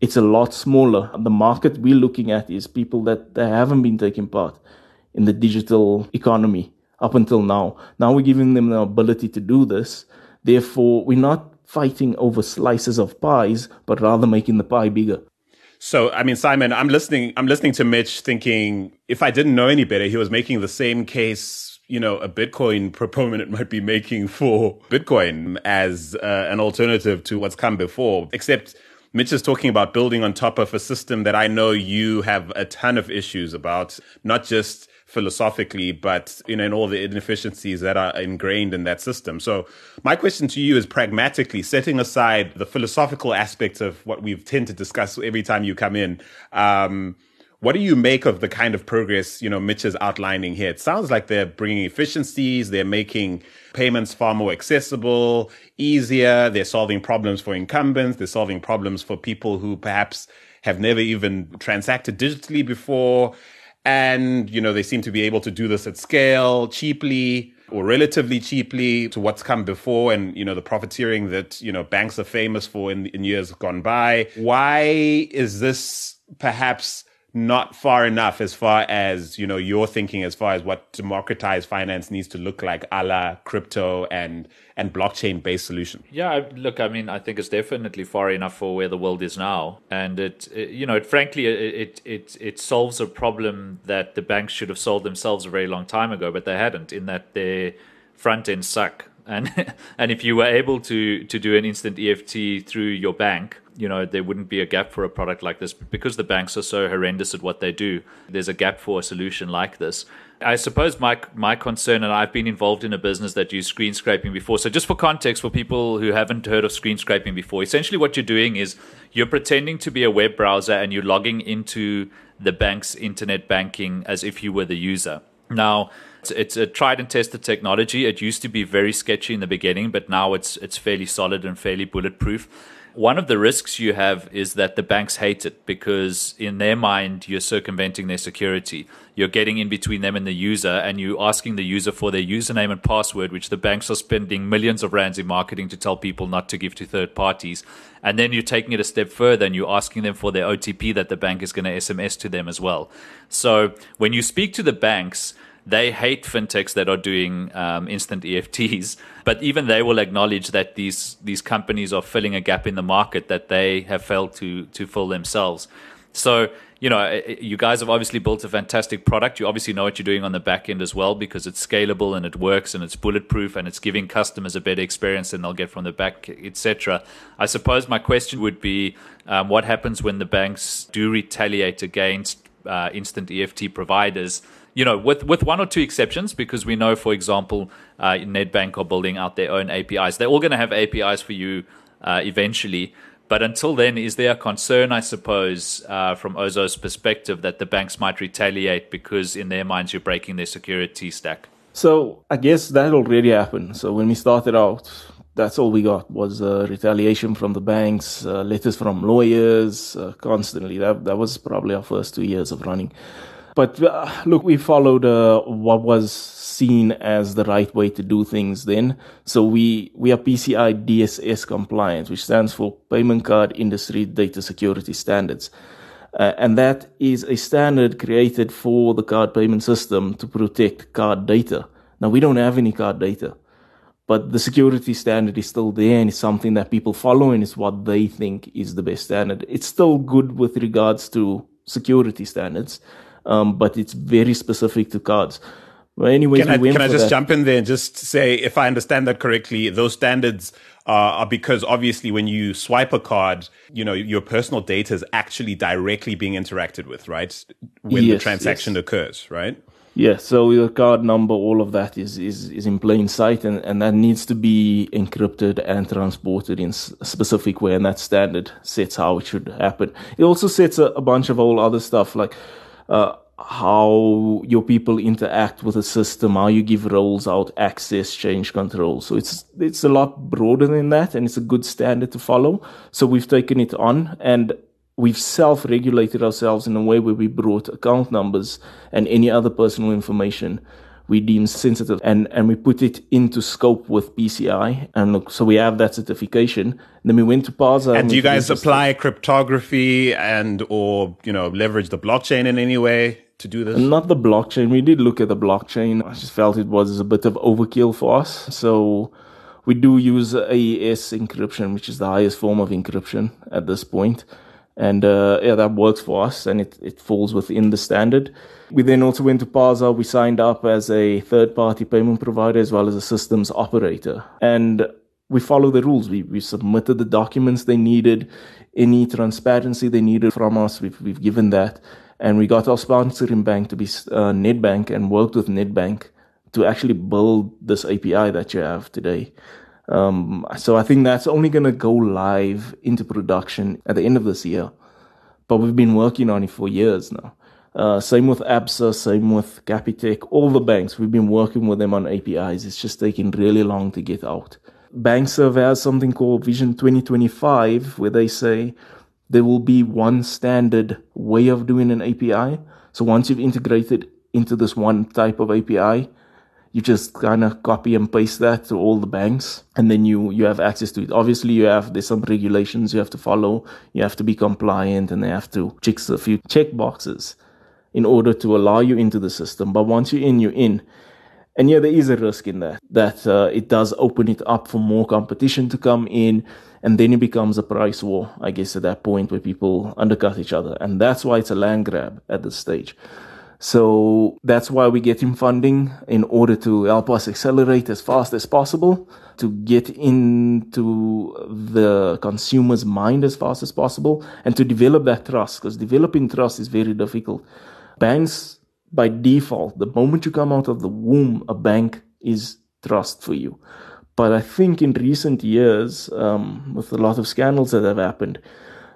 it's a lot smaller. The market we're looking at is people that, that haven't been taking part in the digital economy up until now. Now we're giving them the ability to do this. Therefore, we're not fighting over slices of pies, but rather making the pie bigger. So, I mean, Simon, I'm listening. I'm listening to Mitch, thinking if I didn't know any better, he was making the same case. You know, a Bitcoin proponent might be making for Bitcoin as uh, an alternative to what's come before. Except Mitch is talking about building on top of a system that I know you have a ton of issues about, not just philosophically, but you know, in all the inefficiencies that are ingrained in that system. So my question to you is pragmatically, setting aside the philosophical aspects of what we tend to discuss every time you come in, um, what do you make of the kind of progress, you know, Mitch is outlining here? It sounds like they're bringing efficiencies. They're making payments far more accessible, easier. They're solving problems for incumbents. They're solving problems for people who perhaps have never even transacted digitally before. And, you know, they seem to be able to do this at scale cheaply or relatively cheaply to what's come before and, you know, the profiteering that, you know, banks are famous for in, in years gone by. Why is this perhaps not far enough as far as you know you're thinking as far as what democratized finance needs to look like a la crypto and and blockchain based solution. Yeah look i mean i think it's definitely far enough for where the world is now. And it, it you know it, frankly it, it it solves a problem that the banks should have solved themselves a very long time ago but they hadn't in that their front end suck and and if you were able to to do an instant EFT through your bank, you know there wouldn't be a gap for a product like this because the banks are so horrendous at what they do. There's a gap for a solution like this. I suppose my my concern, and I've been involved in a business that used screen scraping before. So just for context, for people who haven't heard of screen scraping before, essentially what you're doing is you're pretending to be a web browser and you're logging into the bank's internet banking as if you were the user. Now it's, a tried and tested technology. It used to be very sketchy in the beginning, but now it's it's fairly solid and fairly bulletproof. One of the risks you have is that the banks hate it because, in their mind, you're circumventing their security. You're getting in between them and the user, and you're asking the user for their username and password, which the banks are spending millions of rands in marketing to tell people not to give to third parties. And then you're taking it a step further and you're asking them for their OTP that the bank is going to SMS to them as well. So, when you speak to the banks, they hate fintechs that are doing um, instant EFTs, but even they will acknowledge that these these companies are filling a gap in the market that they have failed to to fill themselves. So you know, you guys have obviously built a fantastic product. You obviously know what you're doing on the back end as well because it's scalable and it works and it's bulletproof and it's giving customers a better experience than they'll get from the back, etc. I suppose my question would be, um, what happens when the banks do retaliate against uh, instant EFT providers? You know, with with one or two exceptions, because we know, for example, uh, Nedbank are building out their own APIs. They're all going to have APIs for you uh, eventually. But until then, is there a concern, I suppose, uh, from Ozow's perspective, that the banks might retaliate because, in their minds, you're breaking their security stack? So I guess that already happened. So when we started out, that's all we got was uh, retaliation from the banks, uh, letters from lawyers, uh, constantly. That that was probably our first two years of running. But uh, look, we followed uh, what was seen as the right way to do things then. So we, we are PCI DSS compliant, which stands for Payment Card Industry Data Security Standards. Uh, and that is a standard created for the card payment system to protect card data. Now, we don't have any card data, but the security standard is still there and it's something that people follow and it's what they think is the best standard. It's still good with regards to security standards, um, but it's very specific to cards. Well, anyways, can I, we can I just that. jump in there and just say, if I understand that correctly, those standards uh, are because obviously when you swipe a card, you know, your personal data is actually directly being interacted with, right? When yes, the transaction yes. occurs, right? Yeah, so your card number, all of that is, is, is in plain sight and, and that needs to be encrypted and transported in a specific way. And that standard sets how it should happen. It also sets a, a bunch of all other stuff like, uh, how your people interact with the system, how you give roles out, access, change control. So it's it's a lot broader than that, and it's a good standard to follow. So we've taken it on, and we've self-regulated ourselves in a way where we brought account numbers and any other personal information we deem sensitive and, and we put it into scope with PCI. And look, so we have that certification. And then we went to PASA. And do you guys apply cryptography and or, you know, leverage the blockchain in any way to do this? Not the blockchain. We did look at the blockchain. I just felt it was a bit of overkill for us. So we do use AES encryption, which is the highest form of encryption at this point. And uh, yeah, that works for us and it, it falls within the standard. We then also went to PASA. We signed up as a third party payment provider as well as a systems operator. And we follow the rules. We, we submitted the documents they needed, any transparency they needed from us. We've, we've given that. And we got our sponsoring bank to be uh, Nedbank and worked with Nedbank to actually build this API that you have today. Um, so I think that's only going to go live into production at the end of this year. But we've been working on it for years now. Uh, same with ABSA, same with Capitec, all the banks. We've been working with them on APIs. It's just taking really long to get out. Bankserv has something called Vision 2025, where they say there will be one standard way of doing an API. So once you've integrated into this one type of API, you just kind of copy and paste that to all the banks and then you you have access to it obviously you have there's some regulations you have to follow you have to be compliant and they have to check a few check boxes in order to allow you into the system. But once you're in you're in. And yeah there is a risk in that that uh, it does open it up for more competition to come in and then it becomes a price war i guess at that point where people undercut each other. And that's why it's a land grab at this stage. So that's why we get him funding in order to help us accelerate as fast as possible to get into the consumer's mind as fast as possible and to develop that trust because developing trust is very difficult. Banks, by default, the moment you come out of the womb, a bank is trust for you. But I think in recent years, um, with a lot of scandals that have happened,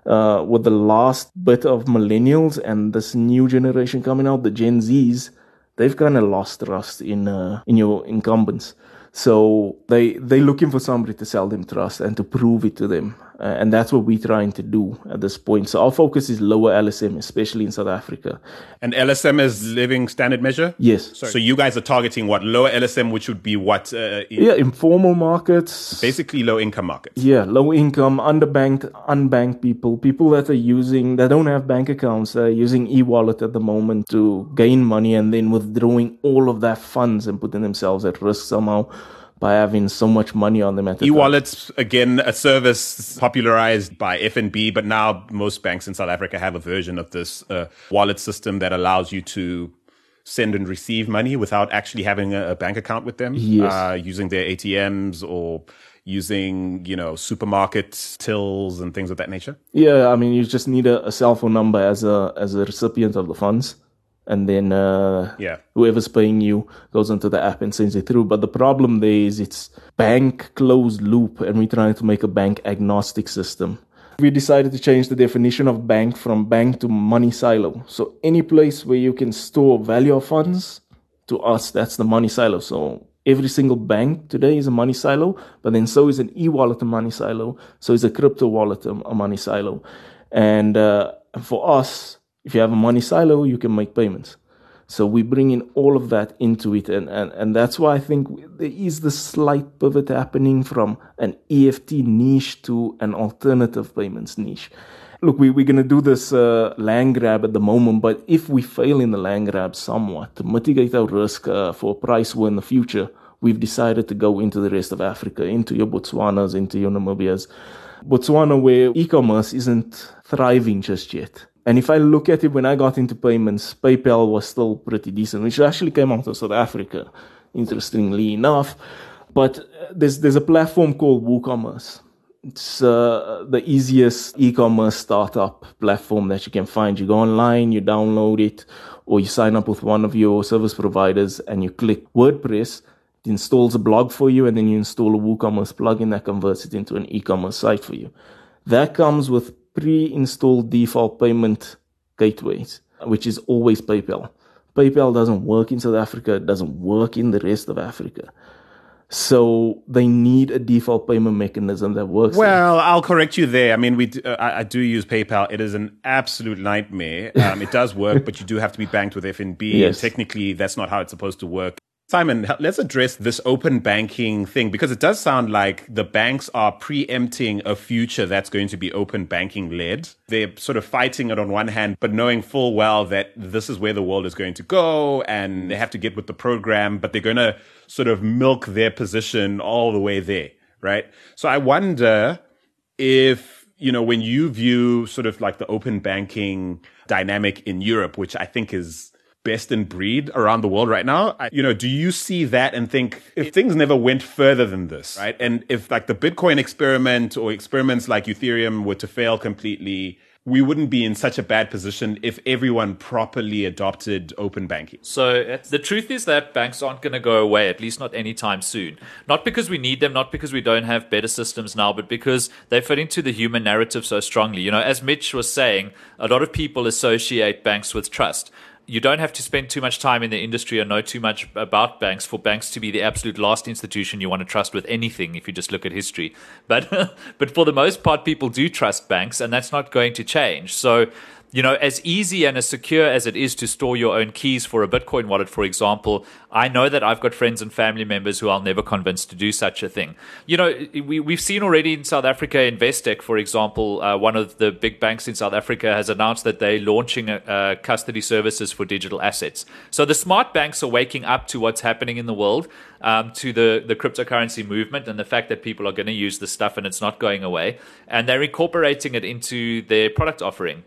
uh, with the last bit of millennials and this new generation coming out, the Gen Zs, they've kind of lost trust in uh, in your incumbents. So they they're looking for somebody to sell them trust and to prove it to them. Uh, and that's what we're trying to do at this point. So our focus is lower LSM, especially in South Africa. And LSM is living standard measure? Yes. Sorry. So you guys are targeting what? Lower LSM, which would be what? Uh, yeah, informal markets. Basically low income markets. Yeah, low income, underbanked, unbanked people, people that are using, that don't have bank accounts, they're using e-wallet at the moment to gain money and then withdrawing all of that funds and putting themselves at risk somehow by having so much money on them at the e-wallets again a service popularized by fnb but now most banks in south africa have a version of this uh, wallet system that allows you to send and receive money without actually having a, a bank account with them. Yes. uh, using their atms or using you know supermarket tills and things of that nature. Yeah i mean you just need a, a cell phone number as a as a recipient of the funds and then uh, yeah, whoever's paying you goes into the app and sends it through. But the problem there is it's bank closed loop, and we're trying to make a bank agnostic system. We decided to change the definition of bank from bank to money silo. So any place where you can store value of funds, to us that's the money silo. So every single bank today is a money silo, but then so is an e-wallet a money silo. So is a crypto wallet a, money silo, and uh, for us if you have a money silo, you can make payments. So we bring in all of that into it. And, and, and that's why I think there is the slight pivot happening from an EFT niche to an alternative payments niche. Look, we, we're going to do this uh, land grab at the moment, but if we fail in the land grab somewhat to mitigate our risk uh, for price war in the future, we've decided to go into the rest of Africa, into your Botswanas, into your Namibias. Botswana, where e commerce isn't thriving just yet. And if I look at it when I got into payments, PayPal was still pretty decent, which actually came out of South Africa, interestingly enough. But uh, there's there's a platform called WooCommerce. It's uh, the easiest e-commerce startup platform that you can find. You go online, you download it, or you sign up with one of your service providers, and you click WordPress. It installs a blog for you, and then you install a WooCommerce plugin that converts it into an e-commerce site for you. That comes with pre-installed default payment gateways, which is always PayPal. PayPal doesn't work in South Africa, it doesn't work in the rest of Africa. So they need a default payment mechanism that works. Well, there. I'll correct you there. I mean, we uh, I, I, do use PayPal. It is an absolute nightmare. Um, it does work, but you do have to be banked with FNB. Yes. technically, that's not how it's supposed to work. Simon, let's address this open banking thing because it does sound like the banks are preempting a future that's going to be open banking led. They're sort of fighting it on one hand, but knowing full well that this is where the world is going to go and they have to get with the program, but they're going to sort of milk their position all the way there, right? So I wonder if, you know, when you view sort of like the open banking dynamic in Europe, which I think is best in breed around the world right now. I, you know, do you see that and think if things never went further than this, right? And if like the Bitcoin experiment or experiments like Ethereum were to fail completely, we wouldn't be in such a bad position if everyone properly adopted open banking. So the truth is that banks aren't going to go away, at least not anytime soon. Not because we need them, not because we don't have better systems now, but because they fit into the human narrative so strongly. You know, as Mitch was saying, a lot of people associate banks with trust you don't have to spend too much time in the industry or know too much about banks for banks to be the absolute last institution you want to trust with anything if you just look at history. But but for the most part people do trust banks and that's not going to change. So you know, as easy and as secure as it is to store your own keys for a Bitcoin wallet, for example, I know that I've got friends and family members who I'll never convince to do such a thing. You know, we, we've seen already in South Africa, Investec, for example, uh, one of the big banks in South Africa has announced that they're launching a custody services for digital assets. So the smart banks are waking up to what's happening in the world, um, to the, the cryptocurrency movement and the fact that people are going to use this stuff and it's not going away. And they're incorporating it into their product offering.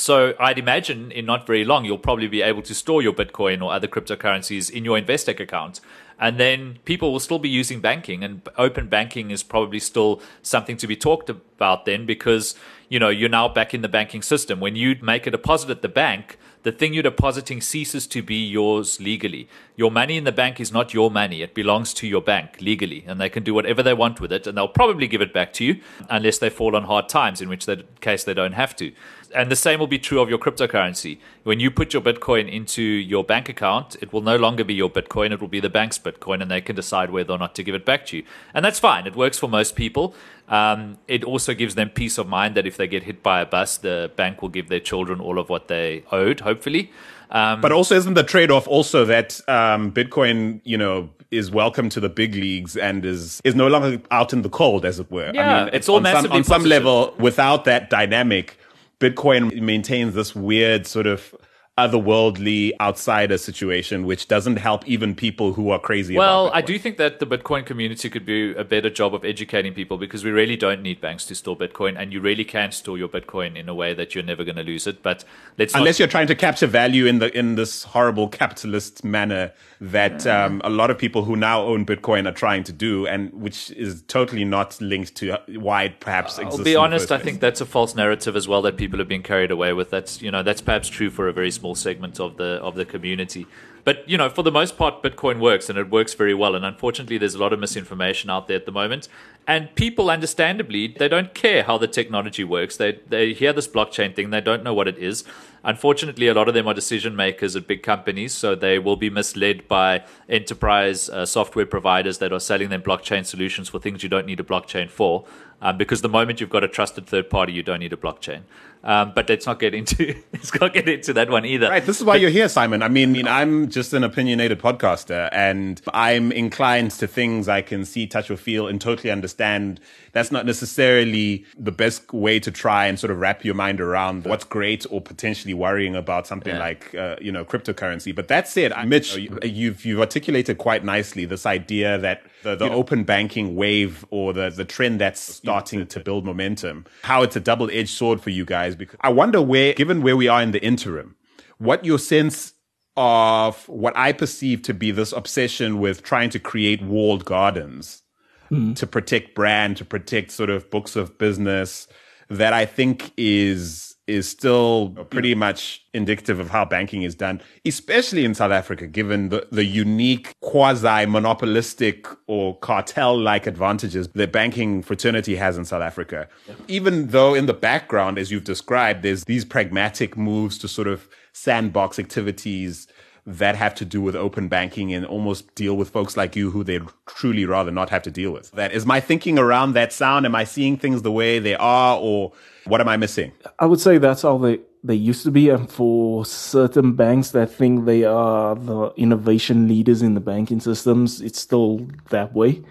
So I'd imagine in not very long, you'll probably be able to store your Bitcoin or other cryptocurrencies in your Investec account. And then people will still be using banking and open banking is probably still something to be talked about then because, you know, you're now back in the banking system. When you make a deposit at the bank, the thing you're depositing ceases to be yours legally. Your money in the bank is not your money. It belongs to your bank legally, and they can do whatever they want with it, and they'll probably give it back to you unless they fall on hard times, in which case they don't have to and the same will be true of your cryptocurrency. When you put your Bitcoin into your bank account, it will no longer be your Bitcoin, it will be the bank's Bitcoin, and they can decide whether or not to give it back to you. And that's fine. It works for most people. Um, it also gives them peace of mind that if they get hit by a bus, the bank will give their children all of what they owed, hopefully. Um, but also, isn't the trade off also that um, Bitcoin, you know, is welcome to the big leagues and is is no longer out in the cold, as it were? Yeah, I mean, it's all on massively some, on some level. Without that dynamic, Bitcoin maintains this weird sort of otherworldly outsider situation, which doesn't help even people who are crazy. Well, I do think that the Bitcoin community could do a better job of educating people because we really don't need banks to store Bitcoin, and you really can store your Bitcoin in a way that you're never going to lose it. But let's unless not... you're trying to capture value in the in this horrible capitalist manner that um, a lot of people who now own Bitcoin are trying to do, and which is totally not linked to why it perhaps exists. I'll be honest, I think that's a false narrative as well that people have been carried away with. That's you know that's perhaps true for a very small segment of the of the community. But you know, for the most part, Bitcoin works and it works very well. And unfortunately, there's a lot of misinformation out there at the moment. And people, understandably, they don't care how the technology works. They they hear this blockchain thing, they don't know what it is. Unfortunately, a lot of them are decision makers at big companies, so they will be misled by enterprise uh, software providers that are selling them blockchain solutions for things you don't need a blockchain for. Um, because the moment you've got a trusted third party, you don't need a blockchain. Um, but let's not get into let's not get into that one either. Right. This is why but, you're here, Simon. I mean, I'm just an opinionated podcaster, and I'm inclined to things I can see, touch, or feel, and totally understand. That's not necessarily the best way to try and sort of wrap your mind around what's great or potentially worrying about something yeah. like uh, you know cryptocurrency. But that said, Mitch, you've you've articulated quite nicely this idea that the, the open banking wave or the the trend that's starting to build momentum, how it's a double edged sword for you guys because I wonder where, given where we are in the interim, what your sense of what I perceive to be this obsession with trying to create walled gardens mm. to protect brand, to protect sort of books of business that I think is is still pretty much indicative of how banking is done, especially in South Africa, given the, the unique quasi monopolistic or cartel like advantages the banking fraternity has in South Africa. Yeah. Even though in the background, as you've described, there's these pragmatic moves to sort of sandbox activities that have to do with open banking and almost deal with folks like you who they'd truly rather not have to deal with. That is my thinking around that sound. Am I seeing things the way they are or what am I missing? I would say that's how they, they used to be. And for certain banks that think they are the innovation leaders in the banking systems, it's still that way.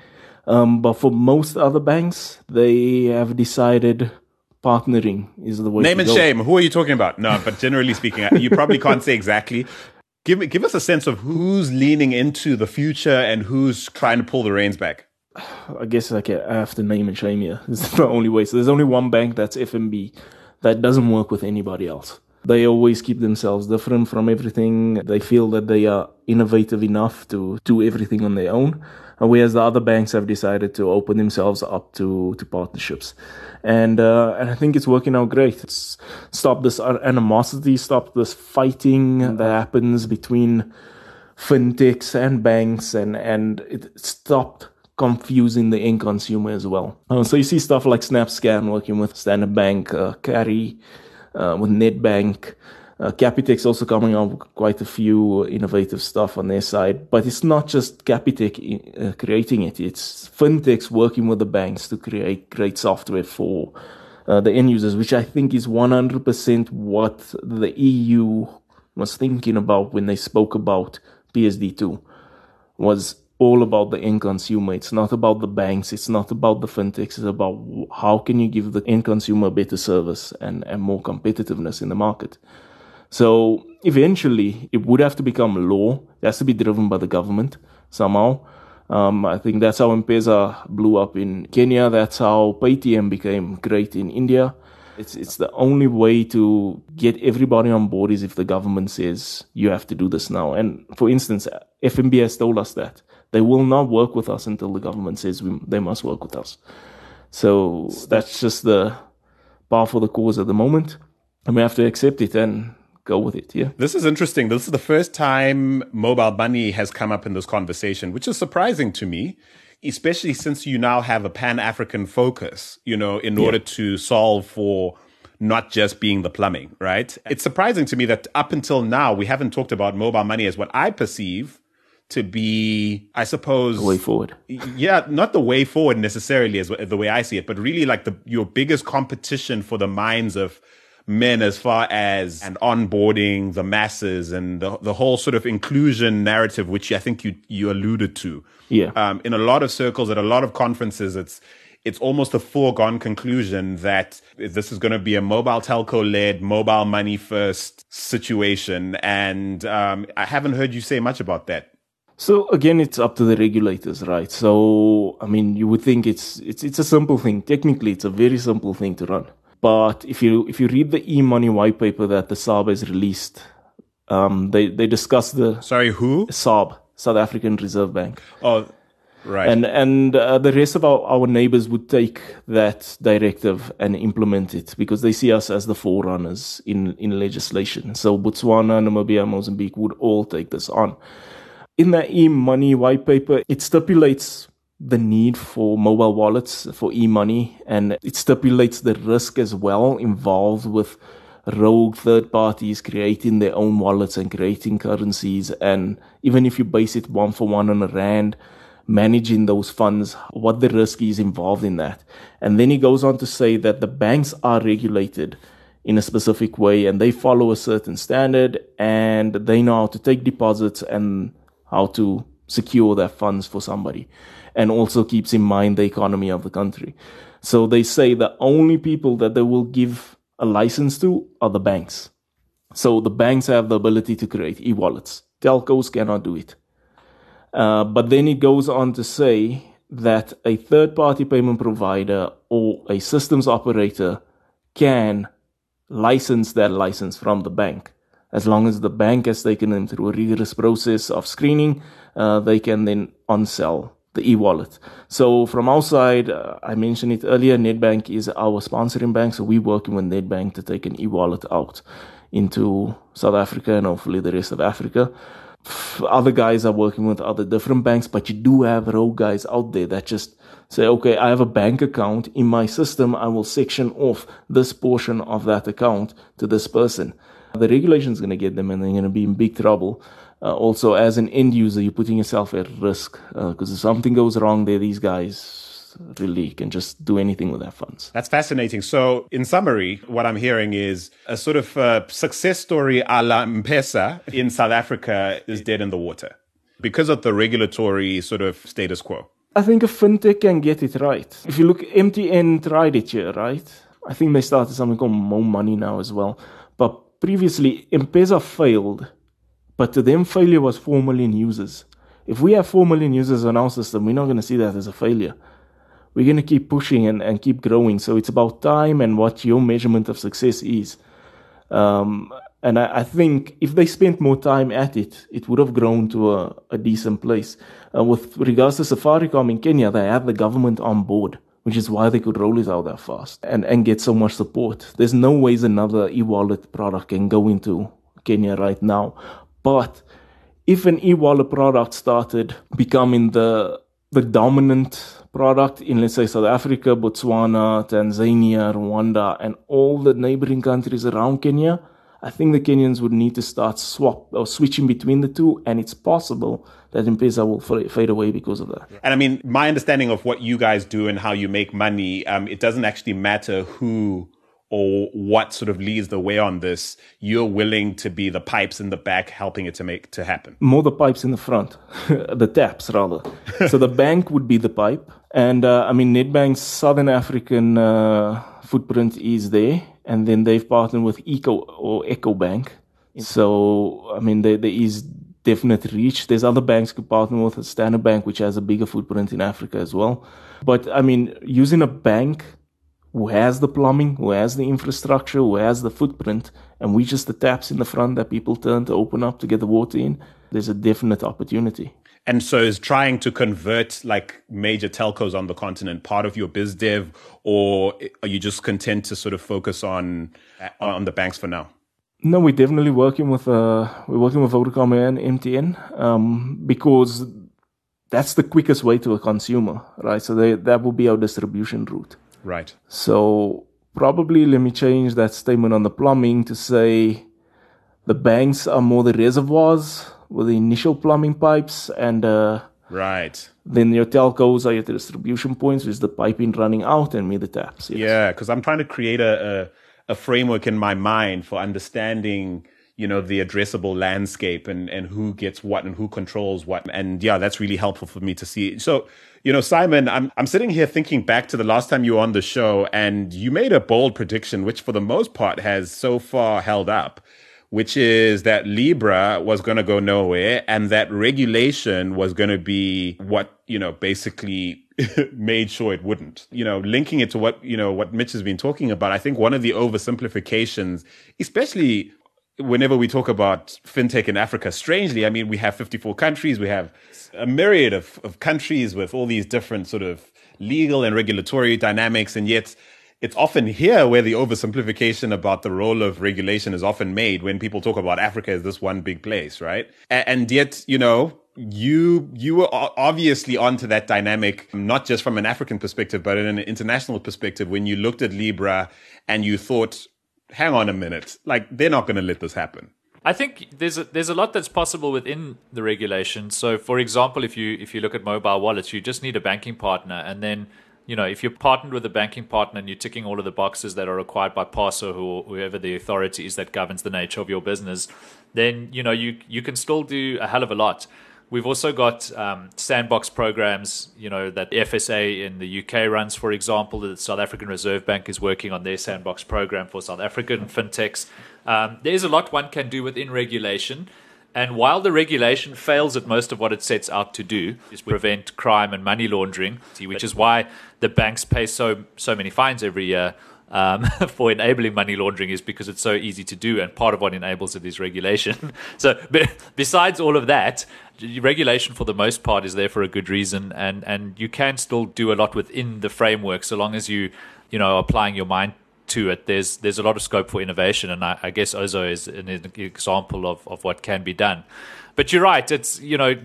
Um, but for most other banks, they have decided partnering is the way. Name and go. shame. Who are you talking about? No, but generally speaking, you probably can't say exactly. Give me, give us a sense of who's leaning into the future and who's trying to pull the reins back. I guess like I have to name and shame here. It's the only way. So there's only one bank that's FNB that doesn't work with anybody else. They always keep themselves different from everything. They feel that they are innovative enough to do everything on their own. And whereas the other banks have decided to open themselves up to, to partnerships. And, uh, and I think it's working out great. It's stopped this animosity, stopped this fighting that happens between fintechs and banks and, and it stopped confusing the end consumer as well. Uh, so you see stuff like SnapScan working with Standard Bank, uh, Carry, uh, with Nedbank. Uh, Capitec also coming up with quite a few innovative stuff on their side, but it's not just Capitec uh, creating it. It's fintechs working with the banks to create great software for uh, the end users, which I think is 100% what the EU was thinking about when they spoke about PSD2 was all about the end consumer. It's not about the banks. It's not about the fintechs. It's about how can you give the end consumer better service and, and more competitiveness in the market. So eventually it would have to become law. It has to be driven by the government somehow. Um, I think that's how M-Pesa blew up in Kenya. That's how Paytm became great in India. It's, it's the only way to get everybody on board is if the government says you have to do this now. And for instance, FNB has told us that they will not work with us until the government says we, they must work with us. So that's just the bar for the cause at the moment. And we have to accept it and go with it. Yeah. This is interesting. This is the first time mobile money has come up in this conversation, which is surprising to me, especially since you now have a pan African focus, you know, in order to solve for not just being the plumbing, right? It's surprising to me that up until now, we haven't talked about mobile money as what I perceive to be, I suppose, the way forward. Yeah, not the way forward necessarily as the way I see it, but really like the your biggest competition for the minds of men as far as and onboarding the masses and the the whole sort of inclusion narrative, which I think you you alluded to. Yeah. Um, in a lot of circles at a lot of conferences, it's it's almost a foregone conclusion that this is going to be a mobile telco led, mobile money first situation. And um, I haven't heard you say much about that. So again, it's up to the regulators, right? So I mean, you would think it's it's it's a simple thing. Technically, it's a very simple thing to run. But if you if you read the e-money white paper that the SARB has released, um, they they discuss the sorry who SARB, South African Reserve Bank. Oh, Right. And and uh, the rest of our, our neighbors would take that directive and implement it because they see us as the forerunners in, in legislation. So Botswana, Namibia, Mozambique would all take this on. In the e-money white paper, it stipulates the need for mobile wallets for e-money and it stipulates the risk as well involved with rogue third parties creating their own wallets and creating currencies and even if you base it one for one on a rand managing those funds, what the risk is involved in that. And then he goes on to say that the banks are regulated in a specific way and they follow a certain standard and they know how to take deposits and how to secure their funds for somebody and also keeps in mind the economy of the country. So they say the only people that they will give a license to are the banks. So the banks have the ability to create e-wallets. Telcos cannot do it. Uh, but then it goes on to say that a third party payment provider or a systems operator can license that license from the bank. As long as the bank has taken them through a rigorous process of screening, uh, they can then on-sell the e-wallet. So from our side, uh, I mentioned it earlier, Nedbank is our sponsoring bank. So we're working with Nedbank to take an e-wallet out into South Africa and hopefully the rest of Africa other guys are working with other different banks, but you do have rogue guys out there that just say, okay, I have a bank account in my system. I will section off this portion of that account to this person. The regulation is going to get them and they're going to be in big trouble. Uh, also, as an end user, you're putting yourself at risk because uh, if something goes wrong there, these guys really can just do anything with their funds. That's fascinating. So, in summary, what I'm hearing is a sort of uh, success story a la M-Pesa in South Africa is dead in the water because of the regulatory sort of status quo. I think a fintech can get it right. If you look, MTN tried it here, right? I think they started something called Mo Money now as well. But previously, M-Pesa failed, but to them, failure was 4 million users. If we have 4 million users on our system, we're not going to see that as a failure we're going to keep pushing and, and keep growing. So it's about time and what your measurement of success is. Um, and I, I, think if they spent more time at it, it would have grown to a, a decent place. Uh, with regards to Safaricom in Kenya, they have the government on board, which is why they could roll it out that fast and, and get so much support. There's no ways another e-wallet product can go into Kenya right now. But if an e-wallet product started becoming the the dominant product in, let's say, South Africa, Botswana, Tanzania, Rwanda, and all the neighboring countries around Kenya, I think the Kenyans would need to start swap or switching between the two, and it's possible that M-Pesa will fade away because of that. And I mean, my understanding of what you guys do and how you make money, um, it doesn't actually matter who or what sort of leads the way on this, you're willing to be the pipes in the back helping it to make to happen. More the pipes in the front, the taps rather. so the bank would be the pipe, and uh, I mean Nedbank's Southern African uh, footprint is there, and then they've partnered with Eco or Eco Bank. So I mean there, there is definite reach. There's other banks could partner with Standard Bank, which has a bigger footprint in Africa as well. But I mean using a bank who has the plumbing, who has the infrastructure, who has the footprint, and we just the taps in the front that people turn to open up to get the water in, there's a definite opportunity. And so is trying to convert like major telcos on the continent part of your biz dev, or are you just content to sort of focus on on the banks for now? No, we're definitely working with uh, we're working with Vodacom and MTN um, because that's the quickest way to a consumer, right? So they, that will be our distribution route. Right. So probably let me change that statement on the plumbing to say the banks are more the reservoirs with the initial plumbing pipes and uh, right then your telcos are your distribution points with the piping running out and me the taps yes. yeah because i'm trying to create a, a, a framework in my mind for understanding you know the addressable landscape and and who gets what and who controls what and yeah that's really helpful for me to see so you know simon i'm i'm sitting here thinking back to the last time you were on the show and you made a bold prediction which for the most part has so far held up which is that libra was going to go nowhere and that regulation was going to be what you know basically made sure it wouldn't. You know, linking it to what, you know, what Mitch has been talking about, I think one of the oversimplifications, especially whenever we talk about fintech in Africa, strangely, I mean, we have 54 countries, we have a myriad of, of countries with all these different sort of legal and regulatory dynamics, and yet it's often here where the oversimplification about the role of regulation is often made when people talk about Africa as this one big place, right? And yet, you know, you you were obviously onto that dynamic not just from an African perspective but in an international perspective when you looked at Libra and you thought hang on a minute like they're not going to let this happen I think there's a, there's a lot that's possible within the regulation. So, for example, if you if you look at mobile wallets, you just need a banking partner, and then you know if you're partnered with a banking partner and you're ticking all of the boxes that are required by PASA, or whoever the authority is that governs the nature of your business, then you know you you can still do a hell of a lot. We've also got um, sandbox programs, you know, that FSA in the UK runs, for example. The South African Reserve Bank is working on their sandbox program for South African fintechs. Um, there's a lot one can do within regulation. And while the regulation fails at most of what it sets out to do, is prevent crime and money laundering, which is why the banks pay so so many fines every year um, for enabling money laundering is because it's so easy to do, and part of what enables it is regulation. so, besides all of that, regulation for the most part is there for a good reason, and and you can still do a lot within the framework so long as you you know applying your mind to it. There's there's a lot of scope for innovation, and I, I guess Ozow is an example of of what can be done. But you're right. It's you know,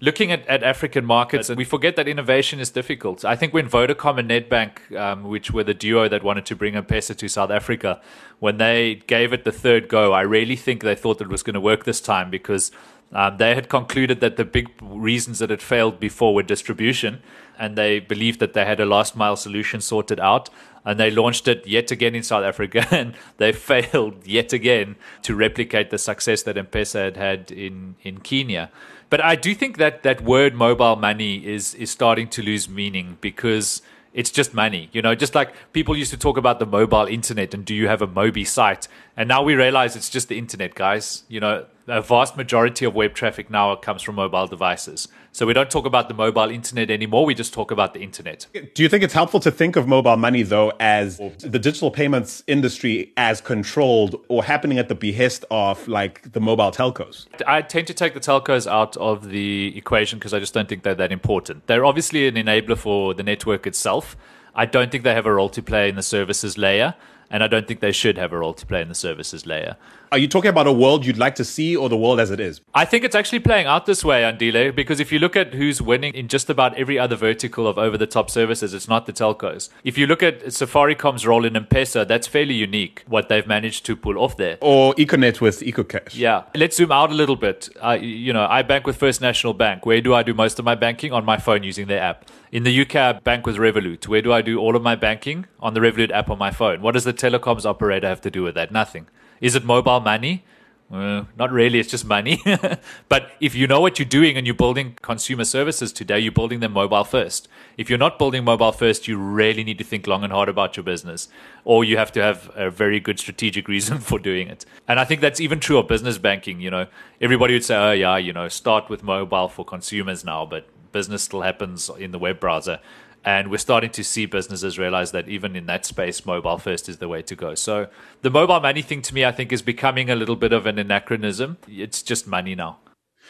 looking at, at African markets, and we forget that innovation is difficult. I think when Vodacom and Nedbank, um, which were the duo that wanted to bring M-Pesa to South Africa, when they gave it the third go, I really think they thought it was going to work this time because um, they had concluded that the big reasons that it failed before were distribution, and they believed that they had a last mile solution sorted out. And they launched it yet again in South Africa, and they failed yet again to replicate the success that M-Pesa had had in, in Kenya. But I do think that that word mobile money is is starting to lose meaning because it's just money. You know, just like people used to talk about the mobile internet and do you have a Mobi site? And now we realize it's just the internet, guys. You know, a vast majority of web traffic now comes from mobile devices. So we don't talk about the mobile internet anymore. We just talk about the internet. Do you think it's helpful to think of mobile money, though, as the digital payments industry as controlled or happening at the behest of like the mobile telcos? I tend to take the telcos out of the equation because I just don't think they're that important. They're obviously an enabler for the network itself. I don't think they have a role to play in the services layer and I don't think they should have a role to play in the services layer. Are you talking about a world you'd like to see or the world as it is? I think it's actually playing out this way, Andile, because if you look at who's winning in just about every other vertical of over the top services, it's not the telcos. If you look at Safaricom's role in M-Pesa, that's fairly unique, what they've managed to pull off there. Or Econet with EcoCash. Yeah. Let's zoom out a little bit. Uh, you know, I bank with First National Bank. Where do I do most of my banking? On my phone using their app. In the UK, I bank with Revolut. Where do I do all of my banking? On the Revolut app on my phone. What does the telecoms operator have to do with that? Nothing. Is it mobile money? Uh, not really, it's just money. but if you know what you're doing and you're building consumer services today, you're building them mobile first. If you're not building mobile first, you really need to think long and hard about your business, or you have to have a very good strategic reason for doing it. And I think that's even true of business banking. You know, everybody would say, oh, yeah, you know, start with mobile for consumers now, but business still happens in the web browser. And we're starting to see businesses realize that even in that space, mobile first is the way to go. So the mobile money thing to me, I think, is becoming a little bit of an anachronism. It's just money now.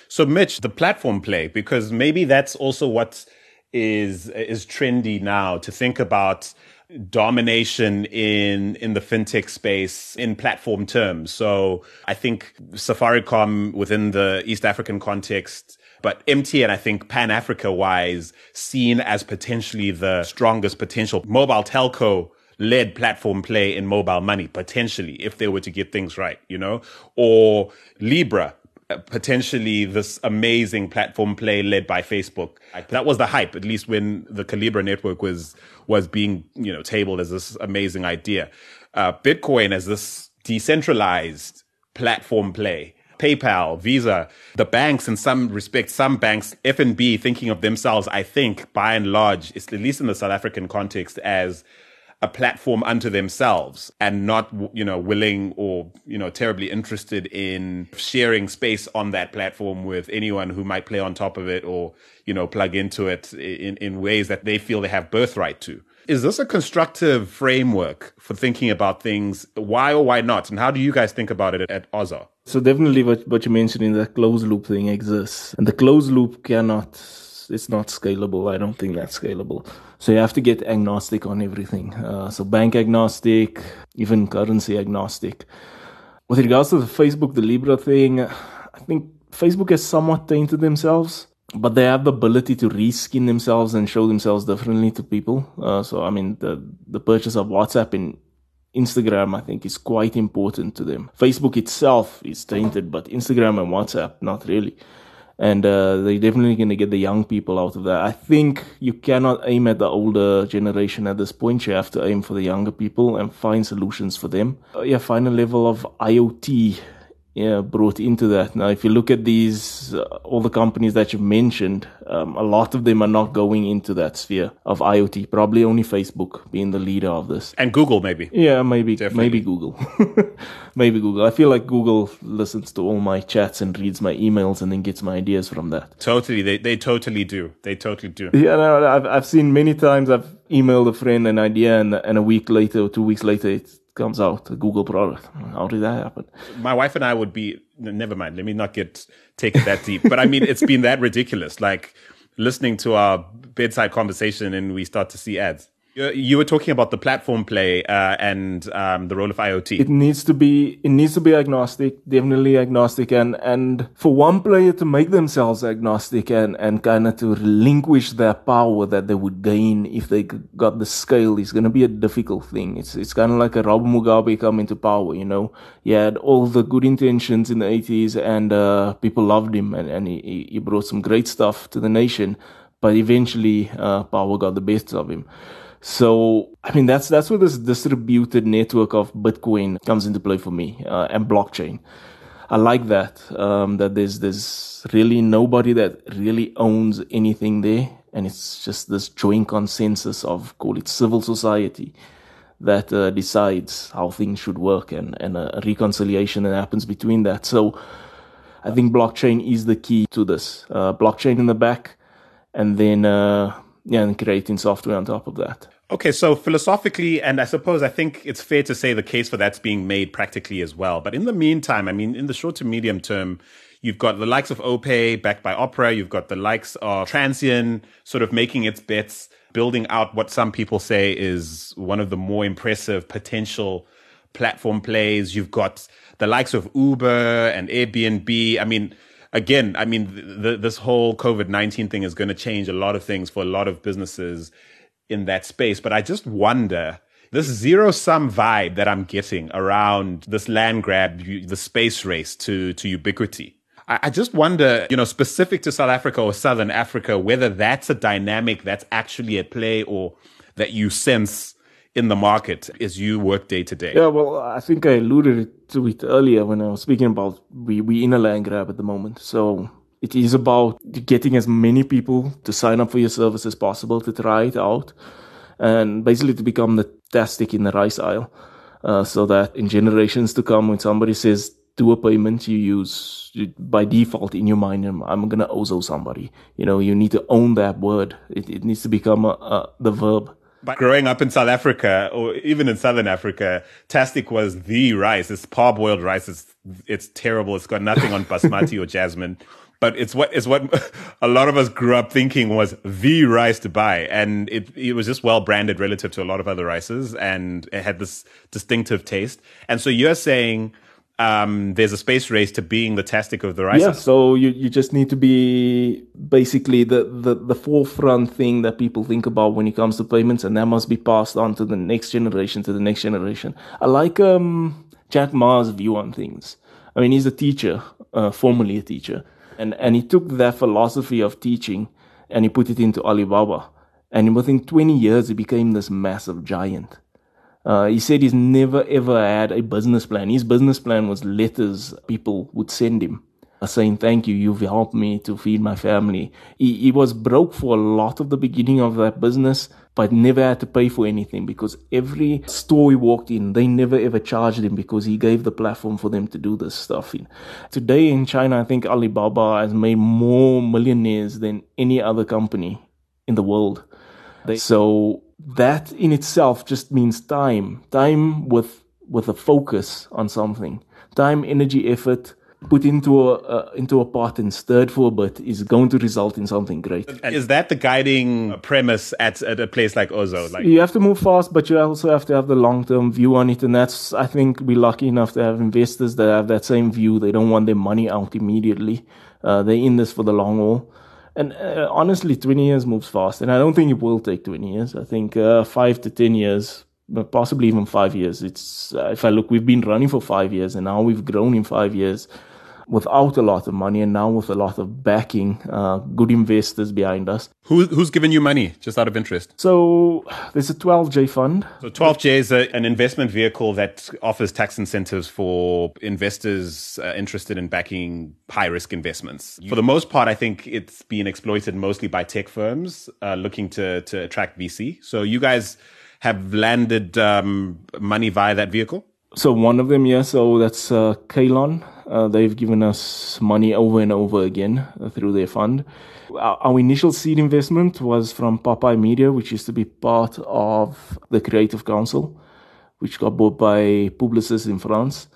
So, Mitch, the platform play, because maybe that's also what is is trendy now to think about domination in in the fintech space in platform terms. So I think Safaricom within the East African context but MTN, I think Pan Africa wise, seen as potentially the strongest potential mobile telco led platform play in mobile money, potentially, if they were to get things right, you know, or Libra, uh, potentially this amazing platform play led by Facebook. That was the hype, at least when the Calibra network was was being you know tabled as this amazing idea. Uh, Bitcoin as this decentralized platform play. PayPal, Visa, the banks in some respects, some banks, FNB thinking of themselves, I think, by and large, it's at least in the South African context, as a platform unto themselves and not, you know, willing or, you know, terribly interested in sharing space on that platform with anyone who might play on top of it or, you know, plug into it in, in ways that they feel they have birthright to. Is this a constructive framework for thinking about things? Why or why not? And how do you guys think about it at Ozow? So definitely what, what you mentioned in the closed loop thing exists. And the closed loop cannot, it's not scalable. I don't think that's scalable. So you have to get agnostic on everything. Uh, so bank agnostic, even currency agnostic. With regards to the Facebook, the Libra thing, I think Facebook has somewhat tainted themselves but they have the ability to reskin themselves and show themselves differently to people. Uh, so, I mean, the, the purchase of WhatsApp and Instagram, I think, is quite important to them. Facebook itself is tainted, but Instagram and WhatsApp, not really. And uh, they're definitely going to get the young people out of that. I think you cannot aim at the older generation at this point. You have to aim for the younger people and find solutions for them. Uh, yeah, find a level of IoT yeah, brought into that. Now, if you look at these, uh, all the companies that you've mentioned, um, a lot of them are not going into that sphere of IoT. Probably only Facebook being the leader of this. And Google, maybe. Yeah, maybe, Definitely. maybe Google. maybe Google. I feel like Google listens to all my chats and reads my emails and then gets my ideas from that. Totally. They, they totally do. They totally do. Yeah, no, I've, I've seen many times I've emailed a friend an idea and, and a week later or two weeks later it's comes out, a Google product. How did that happen? My wife and I would be, never mind, let me not get taken that deep. But I mean, it's been that ridiculous. Like listening to our bedside conversation and we start to see ads. You were talking about the platform play uh, and um, the role of IoT. It needs to be it needs to be agnostic, definitely agnostic, and and for one player to make themselves agnostic and and kind of to relinquish their power that they would gain if they got the scale is going to be a difficult thing. It's it's kind of like a Robert Mugabe coming to power. You know, he had all the good intentions in the 80s, and uh, people loved him, and and he he brought some great stuff to the nation, but eventually uh, power got the best of him. So, I mean, that's, that's where this distributed network of Bitcoin comes into play for me, uh, and blockchain. I like that, um, that there's, there's really nobody that really owns anything there. And it's just this joint consensus of, call it civil society that uh, decides how things should work and, and a reconciliation that happens between that. So I think blockchain is the key to this. Uh, blockchain in the back and then, uh, and creating software on top of that. Okay, so philosophically, and I suppose I think it's fair to say the case for that's being made practically as well. But in the meantime, I mean, in the short to medium term, you've got the likes of OPay backed by Opera, you've got the likes of Transsion sort of making its bets, building out what some people say is one of the more impressive potential platform plays. You've got the likes of Uber and Airbnb. I mean, again, I mean, this whole COVID 19 thing is going to change a lot of things for a lot of businesses in that space. But I just wonder this zero sum vibe that I'm getting around this land grab, the space race to, to ubiquity. I, I just wonder, you know, specific to South Africa or Southern Africa, whether that's a dynamic that's actually at play or that you sense in the market as you work day to day? Yeah, well, I think I alluded to it earlier when I was speaking about we we in a land grab at the moment. So it is about getting as many people to sign up for your service as possible to try it out, and basically to become the tastic in the rice aisle, uh, so that in generations to come, when somebody says do a payment, you use by default in your mind, I'm gonna Ozow somebody. You know, you need to own that word. It, it needs to become a, a, the verb. But growing up in South Africa or even in Southern Africa, tastic was the rice. It's parboiled rice. It's, it's terrible. It's got nothing on basmati or jasmine, but it's what, it's what a lot of us grew up thinking was the rice to buy. And it, it was just well branded relative to a lot of other rices and it had this distinctive taste. And so you're saying, um, there's a space race to being the tastic of the rice. Yeah, so you, you just need to be basically the, the, the forefront thing that people think about when it comes to payments, and that must be passed on to the next generation, to the next generation. I like um, Jack Ma's view on things. I mean, he's a teacher, uh, formerly a teacher, and, and he took that philosophy of teaching and he put it into Alibaba. And within 20 years, he became this massive giant. Uh, he said he's never ever had a business plan. His business plan was letters people would send him uh, saying, Thank you, you've helped me to feed my family. He, he was broke for a lot of the beginning of that business, but never had to pay for anything because every store he walked in, they never ever charged him because he gave the platform for them to do this stuff in. Today in China, I think Alibaba has made more millionaires than any other company in the world. They, so that in itself just means time, time with with a focus on something, time, energy, effort put into a uh, into a pot and stirred for a bit is going to result in something great. And is that the guiding premise at, at a place like Ozow? Like you have to move fast, but you also have to have the long term view on it, and that's I think we're lucky enough to have investors that have that same view. They don't want their money out immediately. Uh, they're in this for the long haul. And uh, honestly, 20 years moves fast, and I don't think it will take 20 years. I think uh, five to 10 years, but possibly even five years. It's uh, if I look, we've been running for five years, and now we've grown in five years without a lot of money and now with a lot of backing, uh, good investors behind us. Who, who's given you money, just out of interest? So there's a 12J fund. So 12J is a, an investment vehicle that offers tax incentives for investors uh, interested in backing high risk investments. For the most part, I think it's been exploited mostly by tech firms uh, looking to, to attract VC. So you guys have landed um, money via that vehicle? So one of them, yeah. So that's uh, Kalon. Uh, they've given us money over and over again uh, through their fund. Our, our, initial seed investment was from Popeye Media, which used to be part of the Creative Counsel, which got bought by Publicis in France.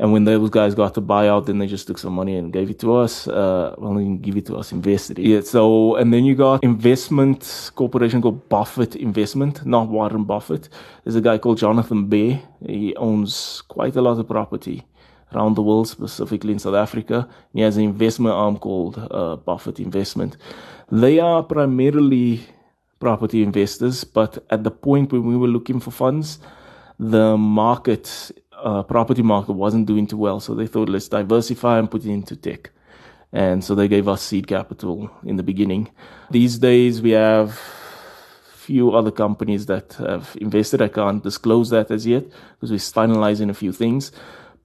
And when those guys got the buyout, then they just took some money and gave it to us. Uh, well, they didn't give it to us, invested it. Yeah, so, and then you got investment corporation called Buffett Investment, not Warren Buffett. There's a guy called Jonathan Beare. He owns quite a lot of property around the world, specifically in South Africa. He has an investment arm called uh, Buffett Investment. They are primarily property investors, but at the point when we were looking for funds, the market uh, property market wasn't doing too well. So they thought, let's diversify and put it into tech. And so they gave us seed capital in the beginning. These days we have few other companies that have invested. I can't disclose that as yet because we're finalizing a few things.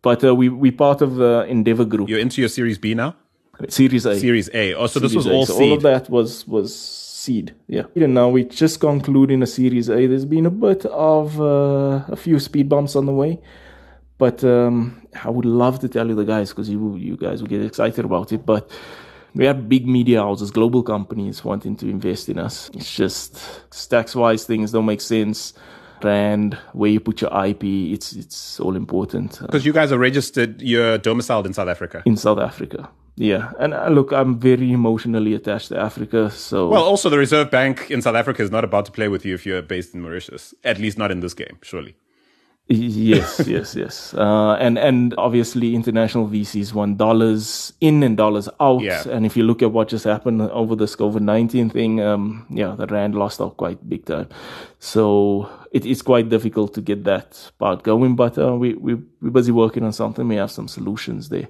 But uh, we we part of the Endeavor Group. You're into your Series B now. Series A. Series A. Oh, so Series this was A. all so seed. all of that was was seed. Yeah. And now we just concluding a Series A. There's been a bit of uh, a few speed bumps on the way. But um, I would love to tell you the guys because you you guys will get excited about it. But we have big media houses, global companies wanting to invest in us. It's just tax wise things don't make sense. Brand, where you put your IP, it's it's all important. Because you guys are registered, you're domiciled in South Africa. In South Africa. Yeah, and uh, look, I'm very emotionally attached to Africa. So well, also the Reserve Bank in South Africa is not about to play with you if you're based in Mauritius. At least not in this game, surely. Yes, yes, yes. Uh, and and obviously international VCs want dollars in and dollars out. Yeah. And if you look at what just happened over this COVID nineteen thing, um, yeah, the rand lost out quite big time. So it is quite difficult to get that part going. But uh, we we we're busy working on something. We have some solutions there.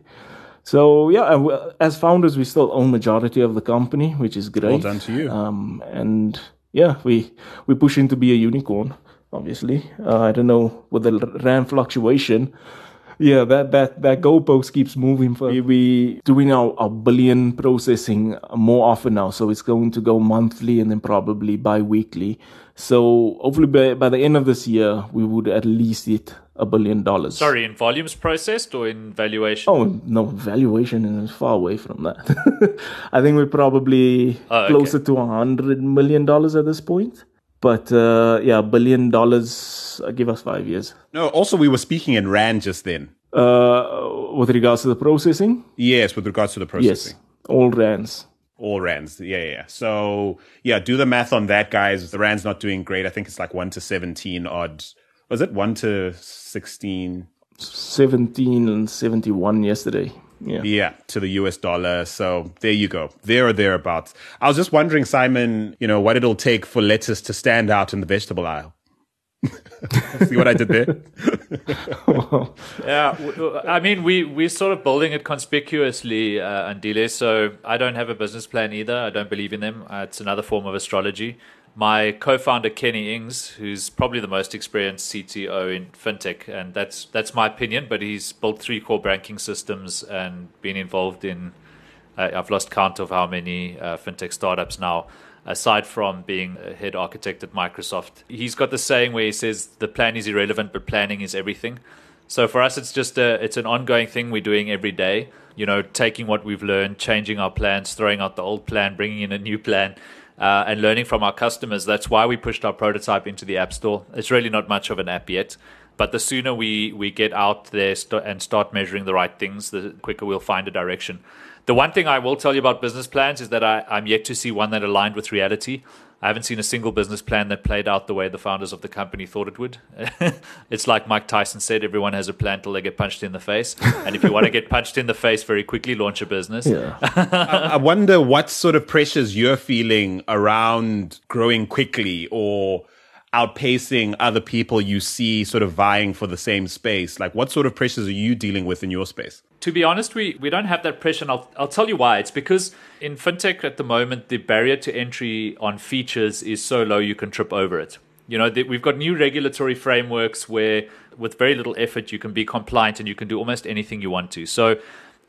So yeah, as founders, we still own majority of the company, which is great. Well done to you. Um, and yeah, we we pushing to be a unicorn obviously. Uh, I don't know with the rand fluctuation. Yeah, that that that goalpost keeps moving. For we, we doing our, our billion processing more often now, so it's going to go monthly and then probably bi-weekly. So hopefully by, by the end of this year, we would at least hit a billion dollars. Sorry, in volumes processed or in valuation? Oh no, valuation is far away from that. I think we're probably Oh, okay. closer to a hundred million dollars at this point. But uh, yeah, a billion dollars. Uh, give us five years. No, also we were speaking in rand just then. Uh, with regards to the processing, Yes, with regards to the processing. yes, all rands. All rands. Yeah, yeah. So yeah, do the math on that, guys. The rand's not doing great. I think it's like one to seventeen odd. Was it one to sixteen? 17 and 71 yesterday. Yeah. Yeah, to the US dollar. So there you go. There or thereabouts. I was just wondering, Simon, you know, what it'll take for lettuce to stand out in the vegetable aisle. See what I did there? Yeah, I mean, we we're sort of building it conspicuously, uh, Andile. So I don't have a business plan either. I don't believe in them. Uh, it's another form of astrology. My co-founder Kenny Ings, who's probably the most experienced CTO in fintech, and that's that's my opinion. But he's built three core banking systems and been involved in. Uh, I've lost count of how many uh, fintech startups now. Aside from being a head architect at Microsoft, he's got the saying where he says the plan is irrelevant, but planning is everything. So for us, it's just a it's an ongoing thing we're doing every day. You know, taking what we've learned, changing our plans, throwing out the old plan, bringing in a new plan, uh, and learning from our customers. That's why we pushed our prototype into the App Store. It's really not much of an app yet. But the sooner we, we get out there st- and start measuring the right things, the quicker we'll find a direction. The one thing I will tell you about business plans is that I, I'm yet to see one that aligned with reality. I haven't seen a single business plan that played out the way the founders of the company thought it would. it's like Mike Tyson said everyone has a plan till they get punched in the face. And if you want to get punched in the face very quickly, launch a business. Yeah. I, I wonder what sort of pressures you're feeling around growing quickly or outpacing other people you see sort of vying for the same space? Like, what sort of pressures are you dealing with in your space? To be honest, we, we don't have that pressure, and I'll, I'll tell you why. It's because in fintech at the moment, the barrier to entry on features is so low you can trip over it. You know, we've got new regulatory frameworks where, with very little effort, you can be compliant and you can do almost anything you want to. So,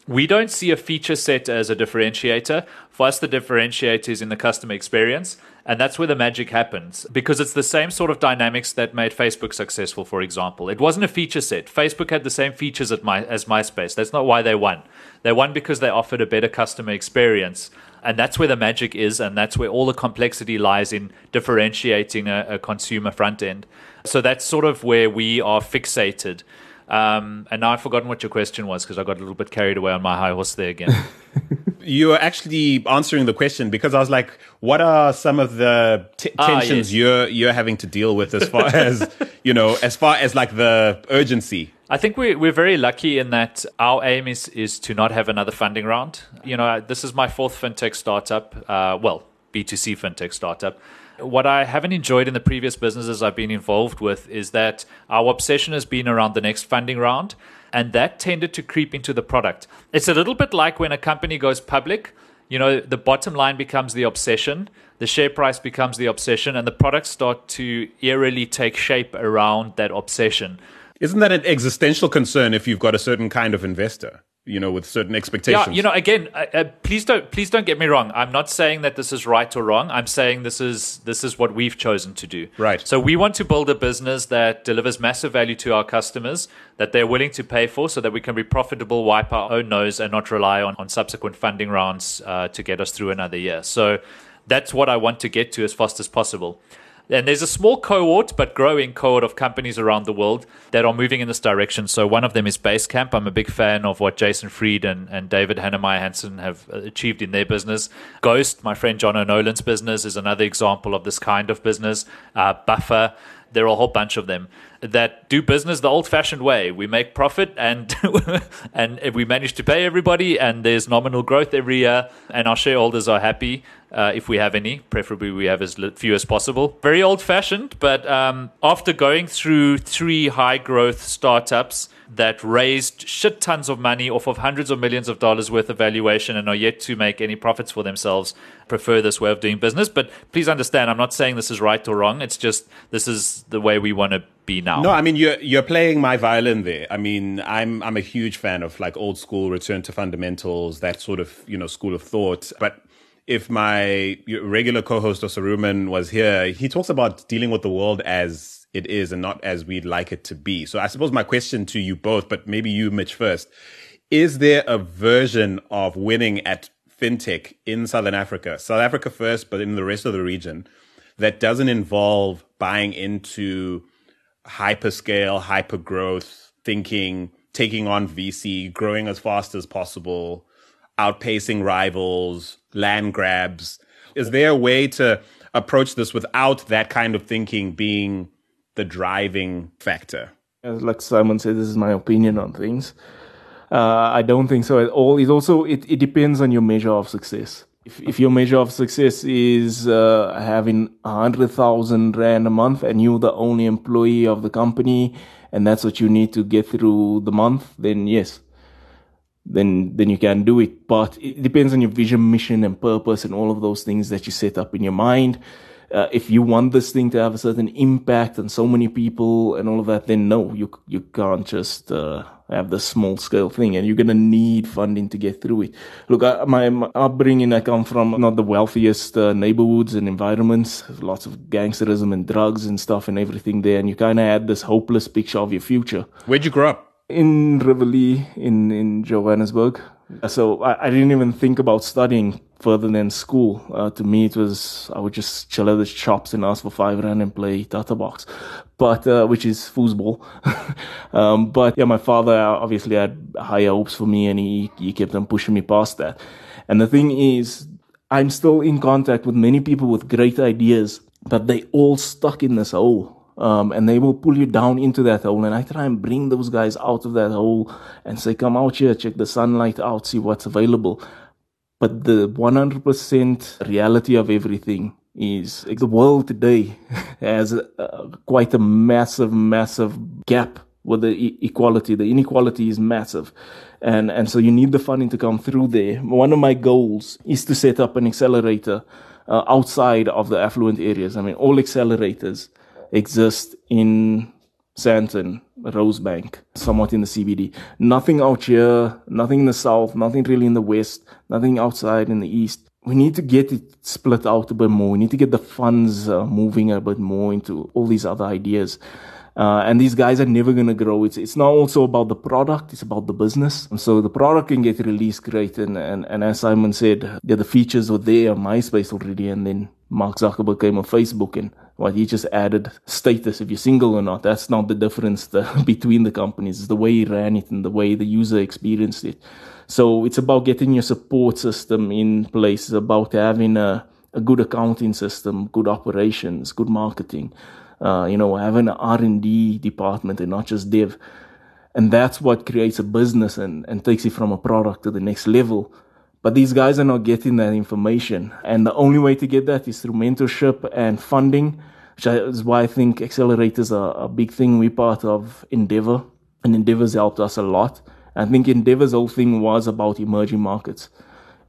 we don't see a feature set as a differentiator. For us, the differentiator is in the customer experience. And that's where the magic happens because it's the same sort of dynamics that made Facebook successful, for example. It wasn't a feature set. Facebook had the same features my, as MySpace. That's not why they won. They won because they offered a better customer experience. And that's where the magic is. And that's where all the complexity lies in differentiating a, a consumer front end. So that's sort of where we are fixated. Um, and now I've forgotten what your question was because I got a little bit carried away on my high horse there again. you are actually answering the question because I was like, what are some of the t- Ah, tensions yes. you're you're having to deal with as far as you know, as far as like the urgency? I think we're, we're very lucky in that our aim is, is to not have another funding round. You know, this is my fourth fintech startup, uh, well, B2C fintech startup. What I haven't enjoyed in the previous businesses I've been involved with is that our obsession has been around the next funding round, and that tended to creep into the product. It's a little bit like when a company goes public. You know, the bottom line becomes the obsession, the share price becomes the obsession, and the products start to eerily take shape around that obsession. Isn't that an existential concern if you've got a certain kind of investor, you know, with certain expectations? Yeah, you know, again, uh, uh, please don't please don't get me wrong. I'm not saying that this is right or wrong. I'm saying this is this is what we've chosen to do. Right. So we want to build a business that delivers massive value to our customers that they're willing to pay for, so that we can be profitable, wipe our own nose, and not rely on on subsequent funding rounds uh, to get us through another year. So that's what I want to get to as fast as possible. And there's a small cohort, but growing cohort of companies around the world that are moving in this direction. So one of them is Basecamp. I'm a big fan of what Jason Fried and, and David Heinemeier Hansson have uh, achieved in their business. Ghost, my friend John O'Nolan's business, is another example of this kind of business. Uh, Buffer, there are a whole bunch of them that do business the old-fashioned way. We make profit and and we manage to pay everybody, and there's nominal growth every year, and our shareholders are happy uh, if we have any. Preferably, we have as few as possible. Very old-fashioned, but um, after going through three high-growth startups that raised shit tons of money off of hundreds of millions of dollars worth of valuation and are yet to make any profits for themselves, prefer this way of doing business. But please understand, I'm not saying this is right or wrong. It's just this is the way we want to be now. No, I mean you're you're playing my violin there. I mean, I'm I'm a huge fan of like old school return to fundamentals, that sort of you know school of thought. But if my regular co-host Osarumen was here, he talks about dealing with the world as it is and not as we'd like it to be. So I suppose my question to you both, but maybe you, Mitch, first, is there a version of winning at fintech in Southern Africa, South Africa first, but in the rest of the region, that doesn't involve buying into hyperscale, hyper growth thinking, taking on VC, growing as fast as possible, outpacing rivals, land grabs. Is there a way to approach this without that kind of thinking being the driving factor? Like Simon said, this is my opinion on things. Uh, I don't think so at all. It also it, it depends on your measure of success. If if your measure of success is uh, having hundred thousand rand a month and you're the only employee of the company and that's what you need to get through the month, then yes, then then you can do it. But it depends on your vision, mission, and purpose, and all of those things that you set up in your mind. Uh, if you want this thing to have a certain impact on so many people and all of that, then no, you you can't just uh, have the small scale thing, and you're gonna need funding to get through it. Look, I, my, my upbringing, I come from not the wealthiest uh, neighborhoods and environments. There's lots of gangsterism and drugs and stuff and everything there, and you kind of had this hopeless picture of your future Where'd you grow up? In Riverlea in, in Johannesburg. So I, I didn't even think about studying further than school. Uh, to me, it was I would just chill at the shops and ask for five rand and play Tata box, but uh, which is foosball. um, but yeah, my father obviously had higher hopes for me, and he he kept on pushing me past that. And the thing is, I'm still in contact with many people with great ideas, but they all stuck in this hole. Um, and they will pull you down into that hole. And I try and bring those guys out of that hole and say, come out here, check the sunlight out, see what's available. But the 100% reality of everything is the world today has uh, quite a massive, massive gap with the e- equality. The inequality is massive. And, and so you need the funding to come through there. One of my goals is to set up an accelerator uh, outside of the affluent areas. I mean, all accelerators exist in Sandton, Rosebank, somewhat in the CBD. Nothing out here, nothing in the south, nothing really in the west, nothing outside in the east. We need to get it split out a bit more. We need to get the funds uh, moving a bit more into all these other ideas. Uh, and these guys are never going to grow. It's, it's not also about the product, it's about the business. And so the product can get released great. And, and, and as Simon said, yeah, the features were there on MySpace already. And then Mark Zuckerberg came on Facebook and what he just added status if you're single or not. That's not the difference the, between the companies. It's the way he ran it and the way the user experienced it. So it's about getting your support system in place. It's about having a, a good accounting system, good operations, good marketing uh, you know, having an R&D department and not just dev. And that's what creates a business and, and takes it from a product to the next level. But these guys are not getting that information. And the only way to get that is through mentorship and funding, which is why I think accelerators are a big thing. We're part of Endeavor, and Endeavor's helped us a lot. I think Endeavor's whole thing was about emerging markets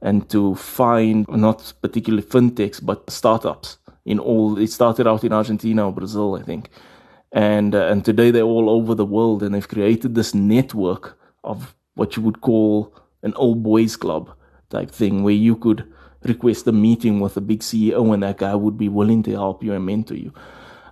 and to find not particularly fintechs, but startups in all. It started out in Argentina or Brazil, I think, and uh, and today they're all over the world, and they've created this network of what you would call an old boys club type thing, where you could request a meeting with a big CEO, and that guy would be willing to help you and mentor you.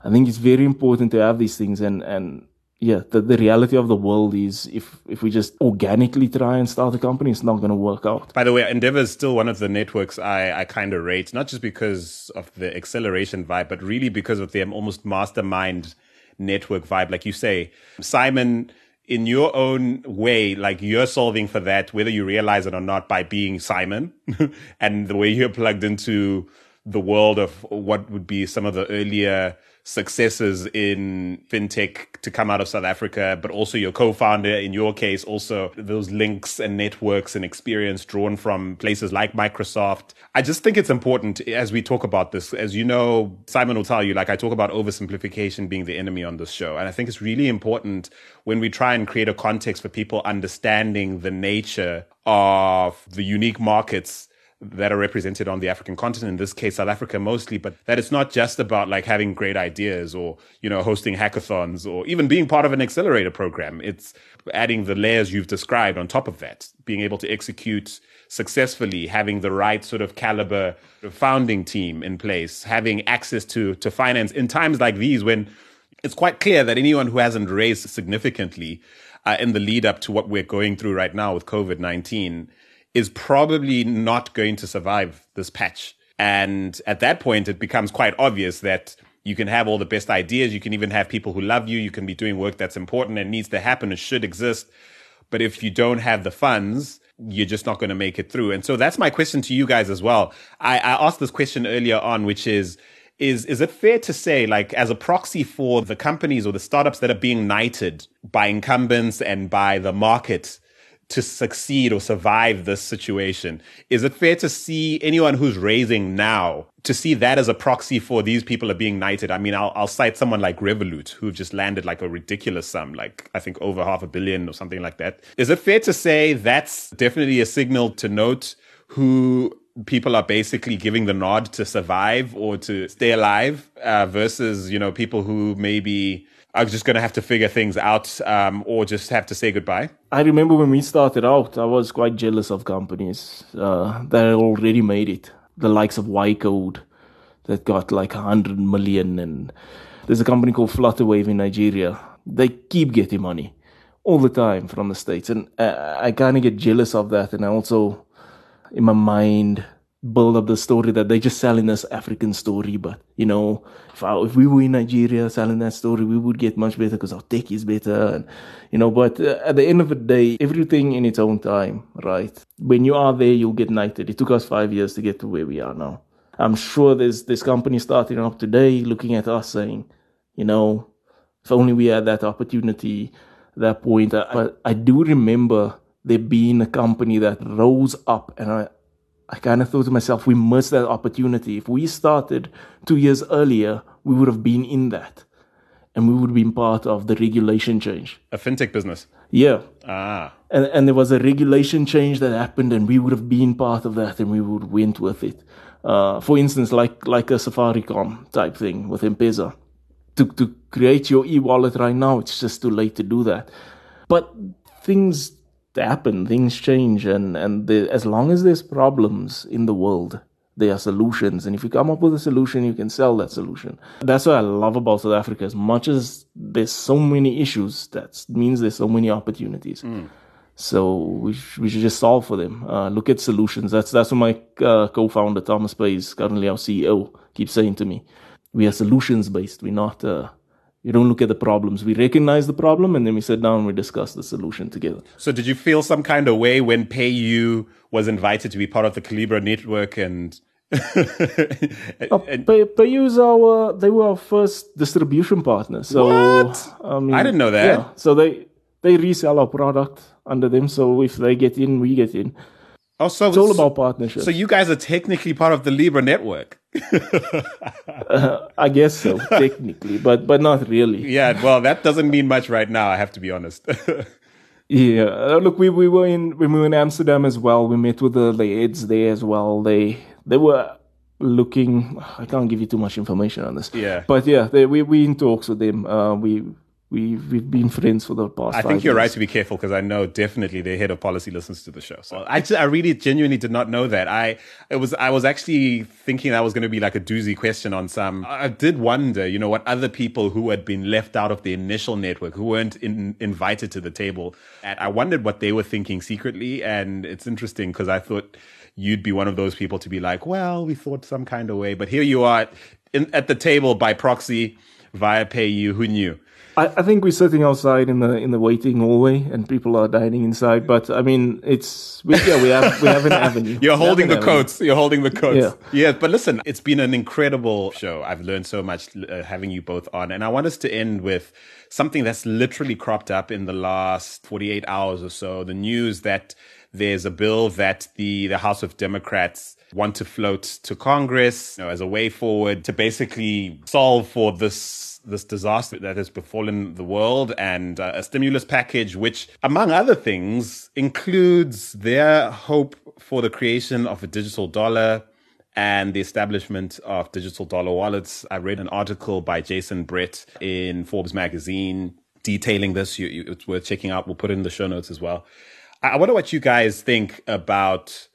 I think it's very important to have these things, and and yeah, the, the reality of the world is if if we just organically try and start a company, it's not going to work out. By the way, Endeavor is still one of the networks I, I kind of rate, not just because of the acceleration vibe, but really because of their almost mastermind network vibe. Like you say, Simon, in your own way, like you're solving for that, whether you realize it or not, by being Simon and the way you're plugged into the world of what would be some of the earlier successes in fintech to come out of South Africa, but also your co-founder, in your case, also those links and networks and experience drawn from places like Microsoft. I just think it's important as we talk about this. As you know, Simon will tell you, like I talk about oversimplification being the enemy on this show. And I think it's really important when we try and create a context for people understanding the nature of the unique markets that are represented on the African continent, in this case, South Africa mostly, but that it's not just about like having great ideas or, you know, hosting hackathons or even being part of an accelerator program. It's adding the layers you've described on top of that, being able to execute successfully, having the right sort of caliber founding team in place, having access to, to finance in times like these when it's quite clear that anyone who hasn't raised significantly uh, in the lead up to what we're going through right now with COVID 19 is probably not going to survive this patch. And at that point, it becomes quite obvious that you can have all the best ideas. You can even have people who love you. You can be doing work that's important and needs to happen and should exist. But if you don't have the funds, you're just not going to make it through. And so that's my question to you guys as well. I, I asked this question earlier on, which is, is is it fair to say like as a proxy for the companies or the startups that are being knighted by incumbents and by the market to succeed or survive this situation. Is it fair to see anyone who's raising now to see that as a proxy for these people are being knighted? I mean, I'll, I'll cite someone like Revolut who've just landed like a ridiculous sum, like I think over half a billion or something like that. Is it fair to say that's definitely a signal to note who people are basically giving the nod to survive or to stay alive uh, versus, you know, people who maybe I was just going to have to figure things out um, or just have to say goodbye? I remember when we started out, I was quite jealous of companies uh, that already made it. The likes of Yoco that got like 100 million. And there's a company called Flutterwave in Nigeria. They keep getting money all the time from the States. And uh, I kind of get jealous of that. And I also, in my mind, build up the story that they're just selling us African story. But you know, if I, if we were in Nigeria selling that story, we would get much better because our tech is better, and you know. But uh, at the end of the day, everything in its own time, right? When you are there, you'll get knighted. It took us five years to get to where we are now. I'm sure there's this company starting up today, looking at us saying, you know, if only we had that opportunity, that point. But I do remember there being a company that rose up, and I, I kind of thought to myself, we missed that opportunity. If we started two years earlier, we would have been in that. And we would have been part of the regulation change. A fintech business. Yeah. Ah. And, and there was a regulation change that happened, and we would have been part of that, and we would have went with it. Uh, for instance, like like a Safaricom type thing with M-Pesa. To to create your e-wallet right now, it's just too late to do that. But things happen, things change, and and the, as long as there's problems in the world, there are solutions. And if you come up with a solution, you can sell that solution. That's what I love about South Africa. As much as there's so many issues, that means there's so many opportunities. Mm. So we, sh- we should just solve for them. Uh, look at solutions. That's that's what my uh, co-founder Thomas Pays, currently our CEO, keeps saying to me. We are solutions based. We're not uh, we don't look at the problems. We recognize the problem and then we sit down and we discuss the solution together. So did you feel some kind of way when PayU was invited to be part of the Calibra network and uh, Pay, PayU is our they were our first distribution partner. So what? I, mean, I didn't know that. Yeah. So they they resell our product under them. So if they get in, we get in. Oh, so it's all about partnership. So you guys are technically part of the Libra network. uh, I guess so, technically, but but not really. Yeah, well, that doesn't mean much right now. I have to be honest. yeah, uh, look, we we were in we were in Amsterdam as well. We met with the, the heads there as well. They they were looking. I can't give you too much information on this. Yeah, but yeah, they, we we in talks with them. Uh, we we we've been friends for the past. I think you're years. right to be careful because I know definitely the head of policy listens to the show. So I just, I really genuinely did not know that. I it was I was actually thinking that was going to be like a doozy question on some. I did wonder, you know, what other people who had been left out of the initial network, who weren't in, invited to the table, and I wondered what they were thinking secretly. And it's interesting because I thought you'd be one of those people to be like, well, we thought some kind of way, but here you are in, at the table by proxy via PayU. Who knew? I, I, think we're sitting outside in the in the waiting hallway, and people are dining inside. But I mean, it's we, yeah, we have we have an avenue. You're holding the coats. You're holding the coats. Yeah. yeah, but listen, it's been an incredible show. I've learned so much uh, having you both on, and I want us to end with something that's literally cropped up in the last 48 hours or so. The news that there's a bill that the the House of Democrats want to float to Congress you know, as a way forward to basically solve for this this disaster that has befallen the world and uh, a stimulus package, which, among other things, includes their hope for the creation of a digital dollar and the establishment of digital dollar wallets. I read an article by Jason Brett in Forbes magazine detailing this. You, you, it's worth checking out. We'll put it in the show notes as well. I, I wonder what you guys think about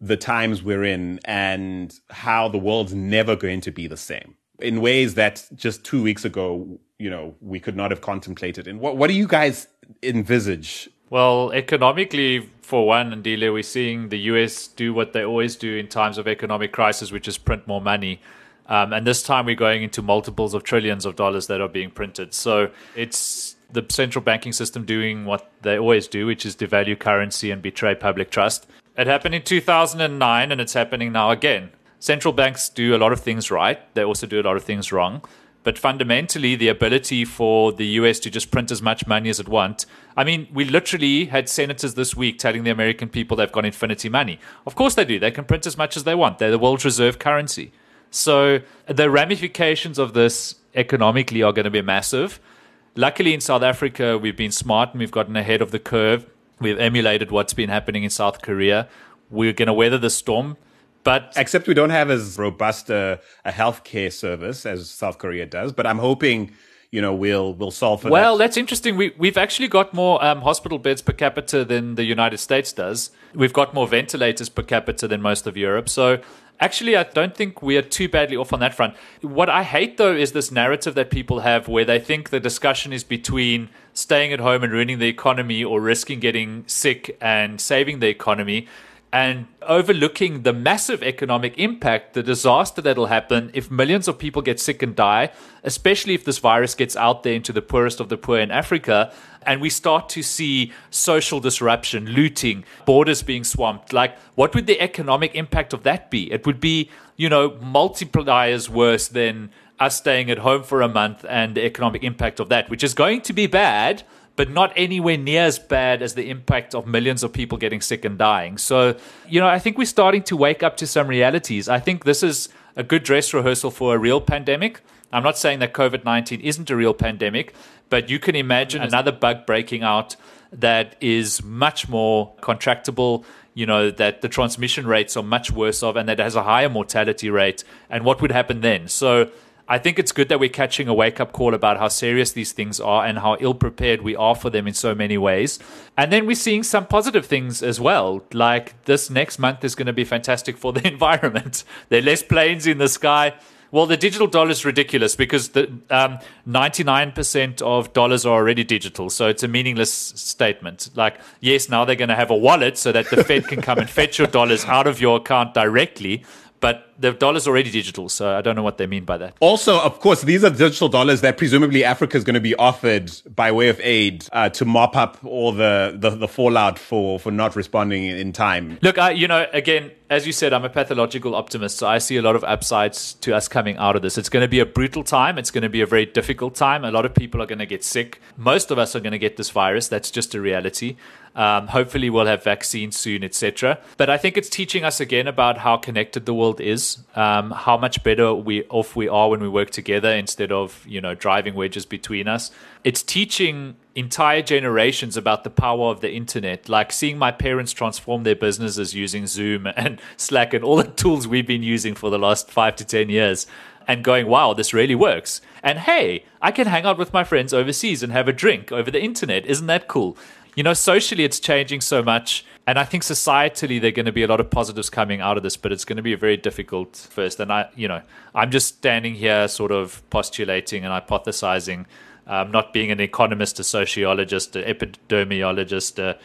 the times we're in and how the world's never going to be the same in ways that just two weeks ago, you know, we could not have contemplated. And what, what do you guys envisage? Well, economically, for one, and Ndile, we're seeing the US do what they always do in times of economic crisis, which is print more money. Um, and this time we're going into multiples of trillions of dollars that are being printed. So it's the central banking system doing what they always do, which is devalue currency and betray public trust. It happened in 2009 and it's happening now again central banks do a lot of things right. They also do a lot of things wrong. But fundamentally, the ability for the US to just print as much money as it wants. I mean, we literally had senators this week telling the American people they've got infinity money. Of course they do. They can print as much as they want. They're the world's reserve currency. So the ramifications of this economically are going to be massive. Luckily, in South Africa, we've been smart and we've gotten ahead of the curve. We've emulated what's been happening in South Korea. We're going to weather the storm. But except we don't have as robust a, a healthcare service as South Korea does. But I'm hoping you know we'll we'll solve for well that. that's interesting we, we've actually got more um, hospital beds per capita than the united states does we've got more ventilators per capita than most of europe so actually i don't think we are too badly off on that front what i hate though is this narrative that people have where they think the discussion is between staying at home and ruining the economy or risking getting sick and saving the economy and overlooking the massive economic impact, the disaster that'll happen if millions of people get sick and die, especially if this virus gets out there into the poorest of the poor in Africa. And we start to see social disruption, looting, borders being swamped. Like, what would the economic impact of that be? It would be, you know, multipliers worse than us staying at home for a month and the economic impact of that, which is going to be bad but not anywhere near as bad as the impact of millions of people getting sick and dying. So, you know, I think we're starting to wake up to some realities. I think this is a good dress rehearsal for a real pandemic. I'm not saying that COVID 19 isn't a real pandemic, but you can imagine another bug breaking out that is much more contractable you know that the transmission rates are much worse of and that has a higher mortality rate and what would happen then so I think it's good that we're catching a wake up call about how serious these things are and how ill prepared we are for them in so many ways. And then we're seeing some positive things as well. Like this next month is going to be fantastic for the environment. There are less planes in the sky. Well, the digital dollar is ridiculous because the um, 99% of dollars are already digital. So it's a meaningless statement. Like, yes, now they're going to have a wallet so that the Fed can come and fetch your dollars out of your account directly but the dollar's already digital, so I don't know what they mean by that. Also, of course, these are digital dollars that presumably Africa is going to be offered by way of aid uh, to mop up all the, the, the fallout for for not responding in time. Look, I, you know, again, as you said, I'm a pathological optimist, so I see a lot of upsides to us coming out of this. It's going to be a brutal time. It's going to be a very difficult time. A lot of people are going to get sick. Most of us are going to get this virus. That's just a reality. Um, hopefully, we'll have vaccines soon, etc. But I think it's teaching us again about how connected the world is, um, how much better we off we are when we work together instead of you know driving wedges between us. It's teaching entire generations about the power of the internet, like seeing my parents transform their businesses using Zoom and Slack and all the tools we've been using for the last five to ten years and going, wow, this really works. And hey, I can hang out with my friends overseas and have a drink over the internet. Isn't that cool? you know, socially it's changing so much. And I think societally there are going to be a lot of positives coming out of this, but it's going to be a very difficult first. And I, you know, I'm just standing here sort of postulating and hypothesizing, um, not being an economist, a sociologist, an epidemiologist, a,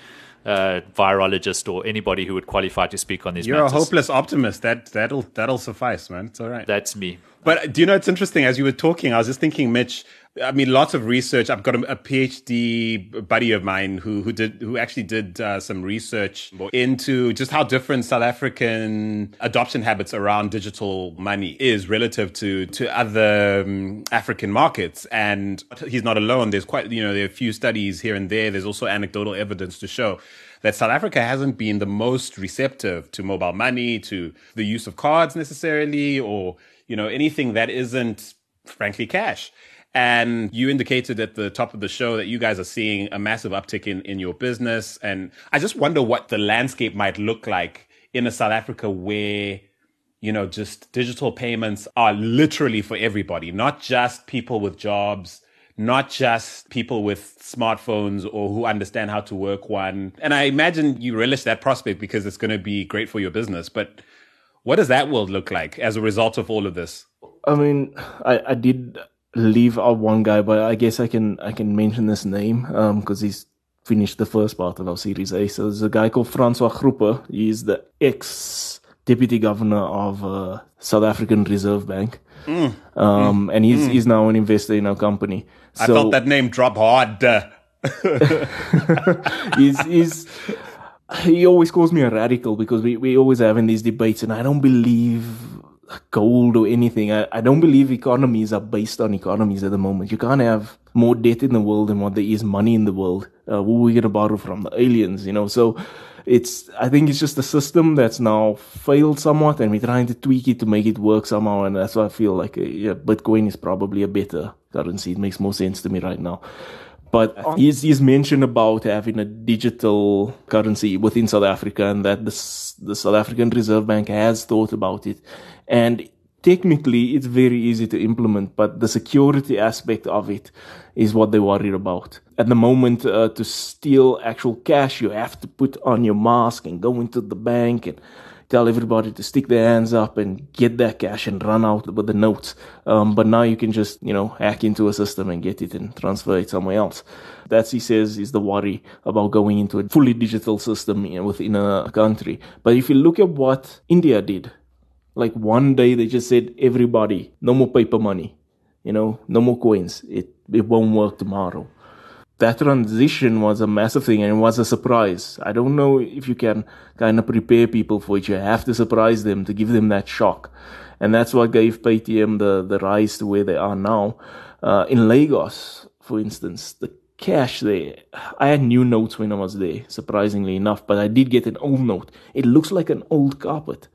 virologist, or anybody who would qualify to speak on these You're matters. a hopeless optimist. That, that'll, that'll suffice, man. It's all right. That's me. But do you know, it's interesting. As you were talking, I was just thinking, Mitch, I mean, lots of research. I've got a, a PhD buddy of mine who who did who actually did uh, some research into just how different South African adoption habits around digital money is relative to to other um, African markets. And he's not alone. There's quite you know there are a few studies here and there. There's also anecdotal evidence to show that South Africa hasn't been the most receptive to mobile money, to the use of cards necessarily, or you know anything that isn't frankly cash. And you indicated at the top of the show that you guys are seeing a massive uptick in, in your business. And I just wonder what the landscape might look like in a South Africa where, you know, just digital payments are literally for everybody, not just people with jobs, not just people with smartphones or who understand how to work one. And I imagine you relish that prospect because it's going to be great for your business. But what does that world look like as a result of all of this? I mean, I, I did leave out one guy, but I guess I can I can mention this name because um, he's finished the first part of our Series A. So there's a guy called Francois Groepe. He's the ex deputy governor of uh, South African Reserve Bank. Mm. Um, mm. And he's, mm. he's now an investor in our company. So, I felt that name drop hard. he's, he's, he always calls me a radical because we, we always having these debates and I don't believe gold or anything. I, I don't believe economies are based on economies at the moment. You can't have more debt in the world than what there is money in the world. Uh, who are we going to borrow from? The aliens, you know? So it's, I think it's just a system that's now failed somewhat and we're trying to tweak it to make it work somehow. And that's why I feel like, uh, yeah, Bitcoin is probably a better currency. It makes more sense to me right now. But he's, he's mentioned about having a digital currency within South Africa and that the, the South African Reserve Bank has thought about it. And technically it's very easy to implement, but the security aspect of it is what they worry about. At the moment, uh, to steal actual cash, you have to put on your mask and go into the bank and tell everybody to stick their hands up and get that cash and run out with the notes. Um, but now you can just, you know, hack into a system and get it and transfer it somewhere else. That's, he says, is the worry about going into a fully digital system within a country. But if you look at what India did, like one day they just said, everybody, no more paper money, you know, no more coins. It, it won't work tomorrow that transition was a massive thing and it was a surprise. I don't know if you can kind of prepare people for it. You have to surprise them to give them that shock. And that's what gave Paytm the, the rise to where they are now. Uh, in Lagos, for instance, the cash there, I had new notes when I was there, surprisingly enough, but I did get an old note. It looks like an old carpet.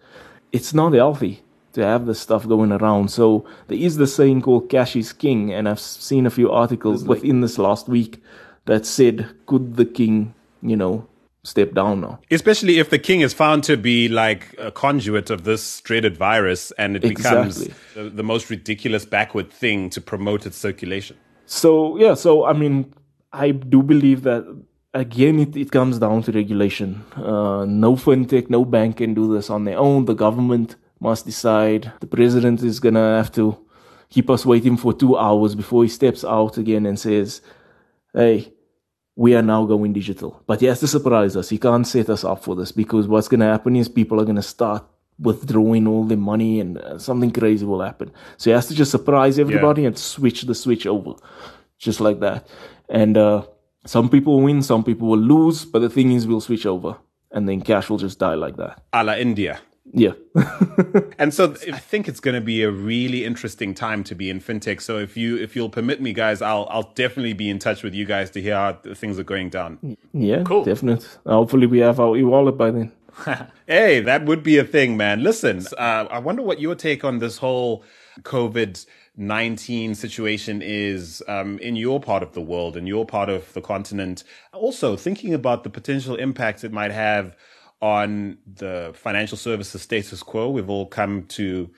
It's not healthy to have this stuff going around. So there is the saying called cash is king, and I've seen a few articles within this last week that said, could the king, you know, step down now? Especially if the king is found to be like a conduit of this dreaded virus and it exactly. becomes the, the most ridiculous backward thing to promote its circulation. So, yeah, so I mean, I do believe that again, it, it comes down to regulation. Uh, no fintech, no bank can do this on their own. The government must decide. The president is going to have to keep us waiting for two hours before he steps out again and says, hey, we are now going digital. But he has to surprise us. He can't set us up for this because what's going to happen is people are going to start withdrawing all their money and uh, something crazy will happen. So he has to just surprise everybody yeah. and switch the switch over just like that. And uh, some people win, some people will lose, but the thing is, we'll switch over and then cash will just die like that. A la India. Yeah. and so I think it's going to be a really interesting time to be in fintech. So if you if you'll permit me guys, I'll I'll definitely be in touch with you guys to hear how things are going down. Yeah, cool. Definitely. Hopefully we have our e-wallet by then. hey, that would be a thing, man. Listen, uh, I wonder what your take on this whole COVID 19 situation is um, in your part of the world, in your part of the continent. Also, thinking about the potential impact it might have on the financial services status quo we've all come to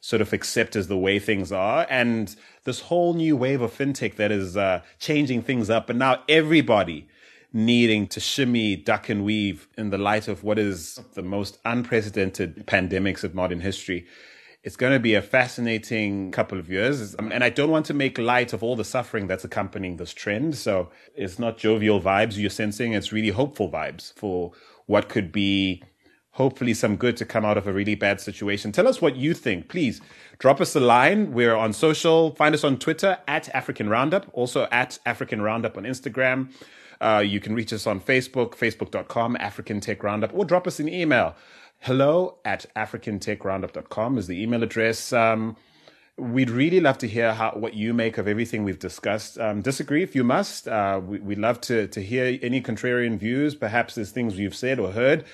sort of accept as the way things are and this whole new wave of fintech that is uh, changing things up and now everybody needing to shimmy duck and weave in the light of what is the most unprecedented pandemics of modern history it's going to be a fascinating couple of years. And I don't want to make light of all the suffering that's accompanying this trend. So it's not jovial vibes you're sensing. It's really hopeful vibes for what could be hopefully some good to come out of a really bad situation. Tell us what you think. Please drop us a line. We're on social. Find us on Twitter at African Roundup, also at African Roundup on Instagram. Uh, you can reach us on Facebook, facebook.com, African Tech Roundup, or drop us an email. Hello at africantechroundup.com is the email address. Um, we'd really love to hear how what you make of everything we've discussed. Um, disagree if you must. Uh, we, would love to to hear any contrarian views. Perhaps there's things you've said or heard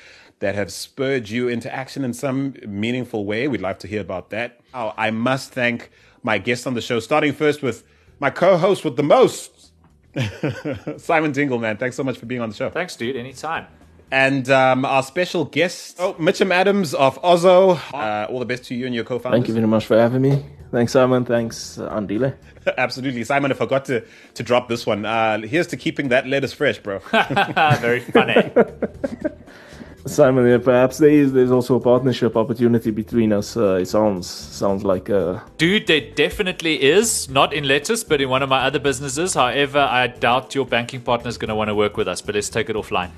that have spurred you into action in some meaningful way. We'd love to hear about that. Oh, I must thank my guests on the show, starting first with my co-host with the most, Simon Dingle. Man, thanks so much for being on the show. Thanks, dude. Anytime. And um, our special guest, oh, Mitchan Adams of Ozow. Uh, all the best to you and your co founder. Thank you very much for having me. Thanks, Simon. Thanks, uh, Andile. Absolutely. Simon, I forgot to, to drop this one. Uh, here's to keeping that lettuce fresh, bro. Very funny. Simon, perhaps there is there's also a partnership opportunity between us. Uh, it sounds sounds like a dude. There definitely is, not in lettuce, but in one of my other businesses. However, I doubt your banking partner is going to want to work with us. But let's take it offline.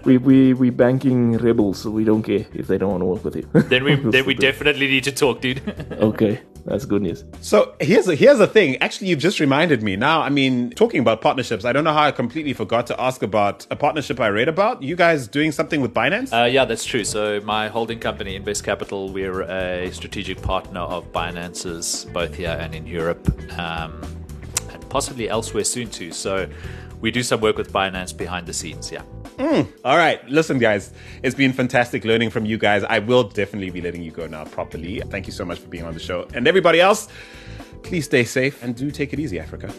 we we we banking rebels, so we don't care if they don't want to work with you. then we then we definitely need to talk, dude. okay. That's good news. So here's a, here's the thing. Actually, you've just reminded me. Now, I mean, talking about partnerships, I don't know how I completely forgot to ask about a partnership I read about. You guys doing something with Binance? Uh, yeah, that's true. So my holding company, Invest Capital, we're a strategic partner of Binance's, both here and in Europe, um, and possibly elsewhere soon too. So we do some work with Binance behind the scenes. Yeah. Mm. All right. Listen, guys, it's been fantastic learning from you guys. I will definitely be letting you go now properly. Thank you so much for being on the show. And everybody else, please stay safe and do take it easy, Africa.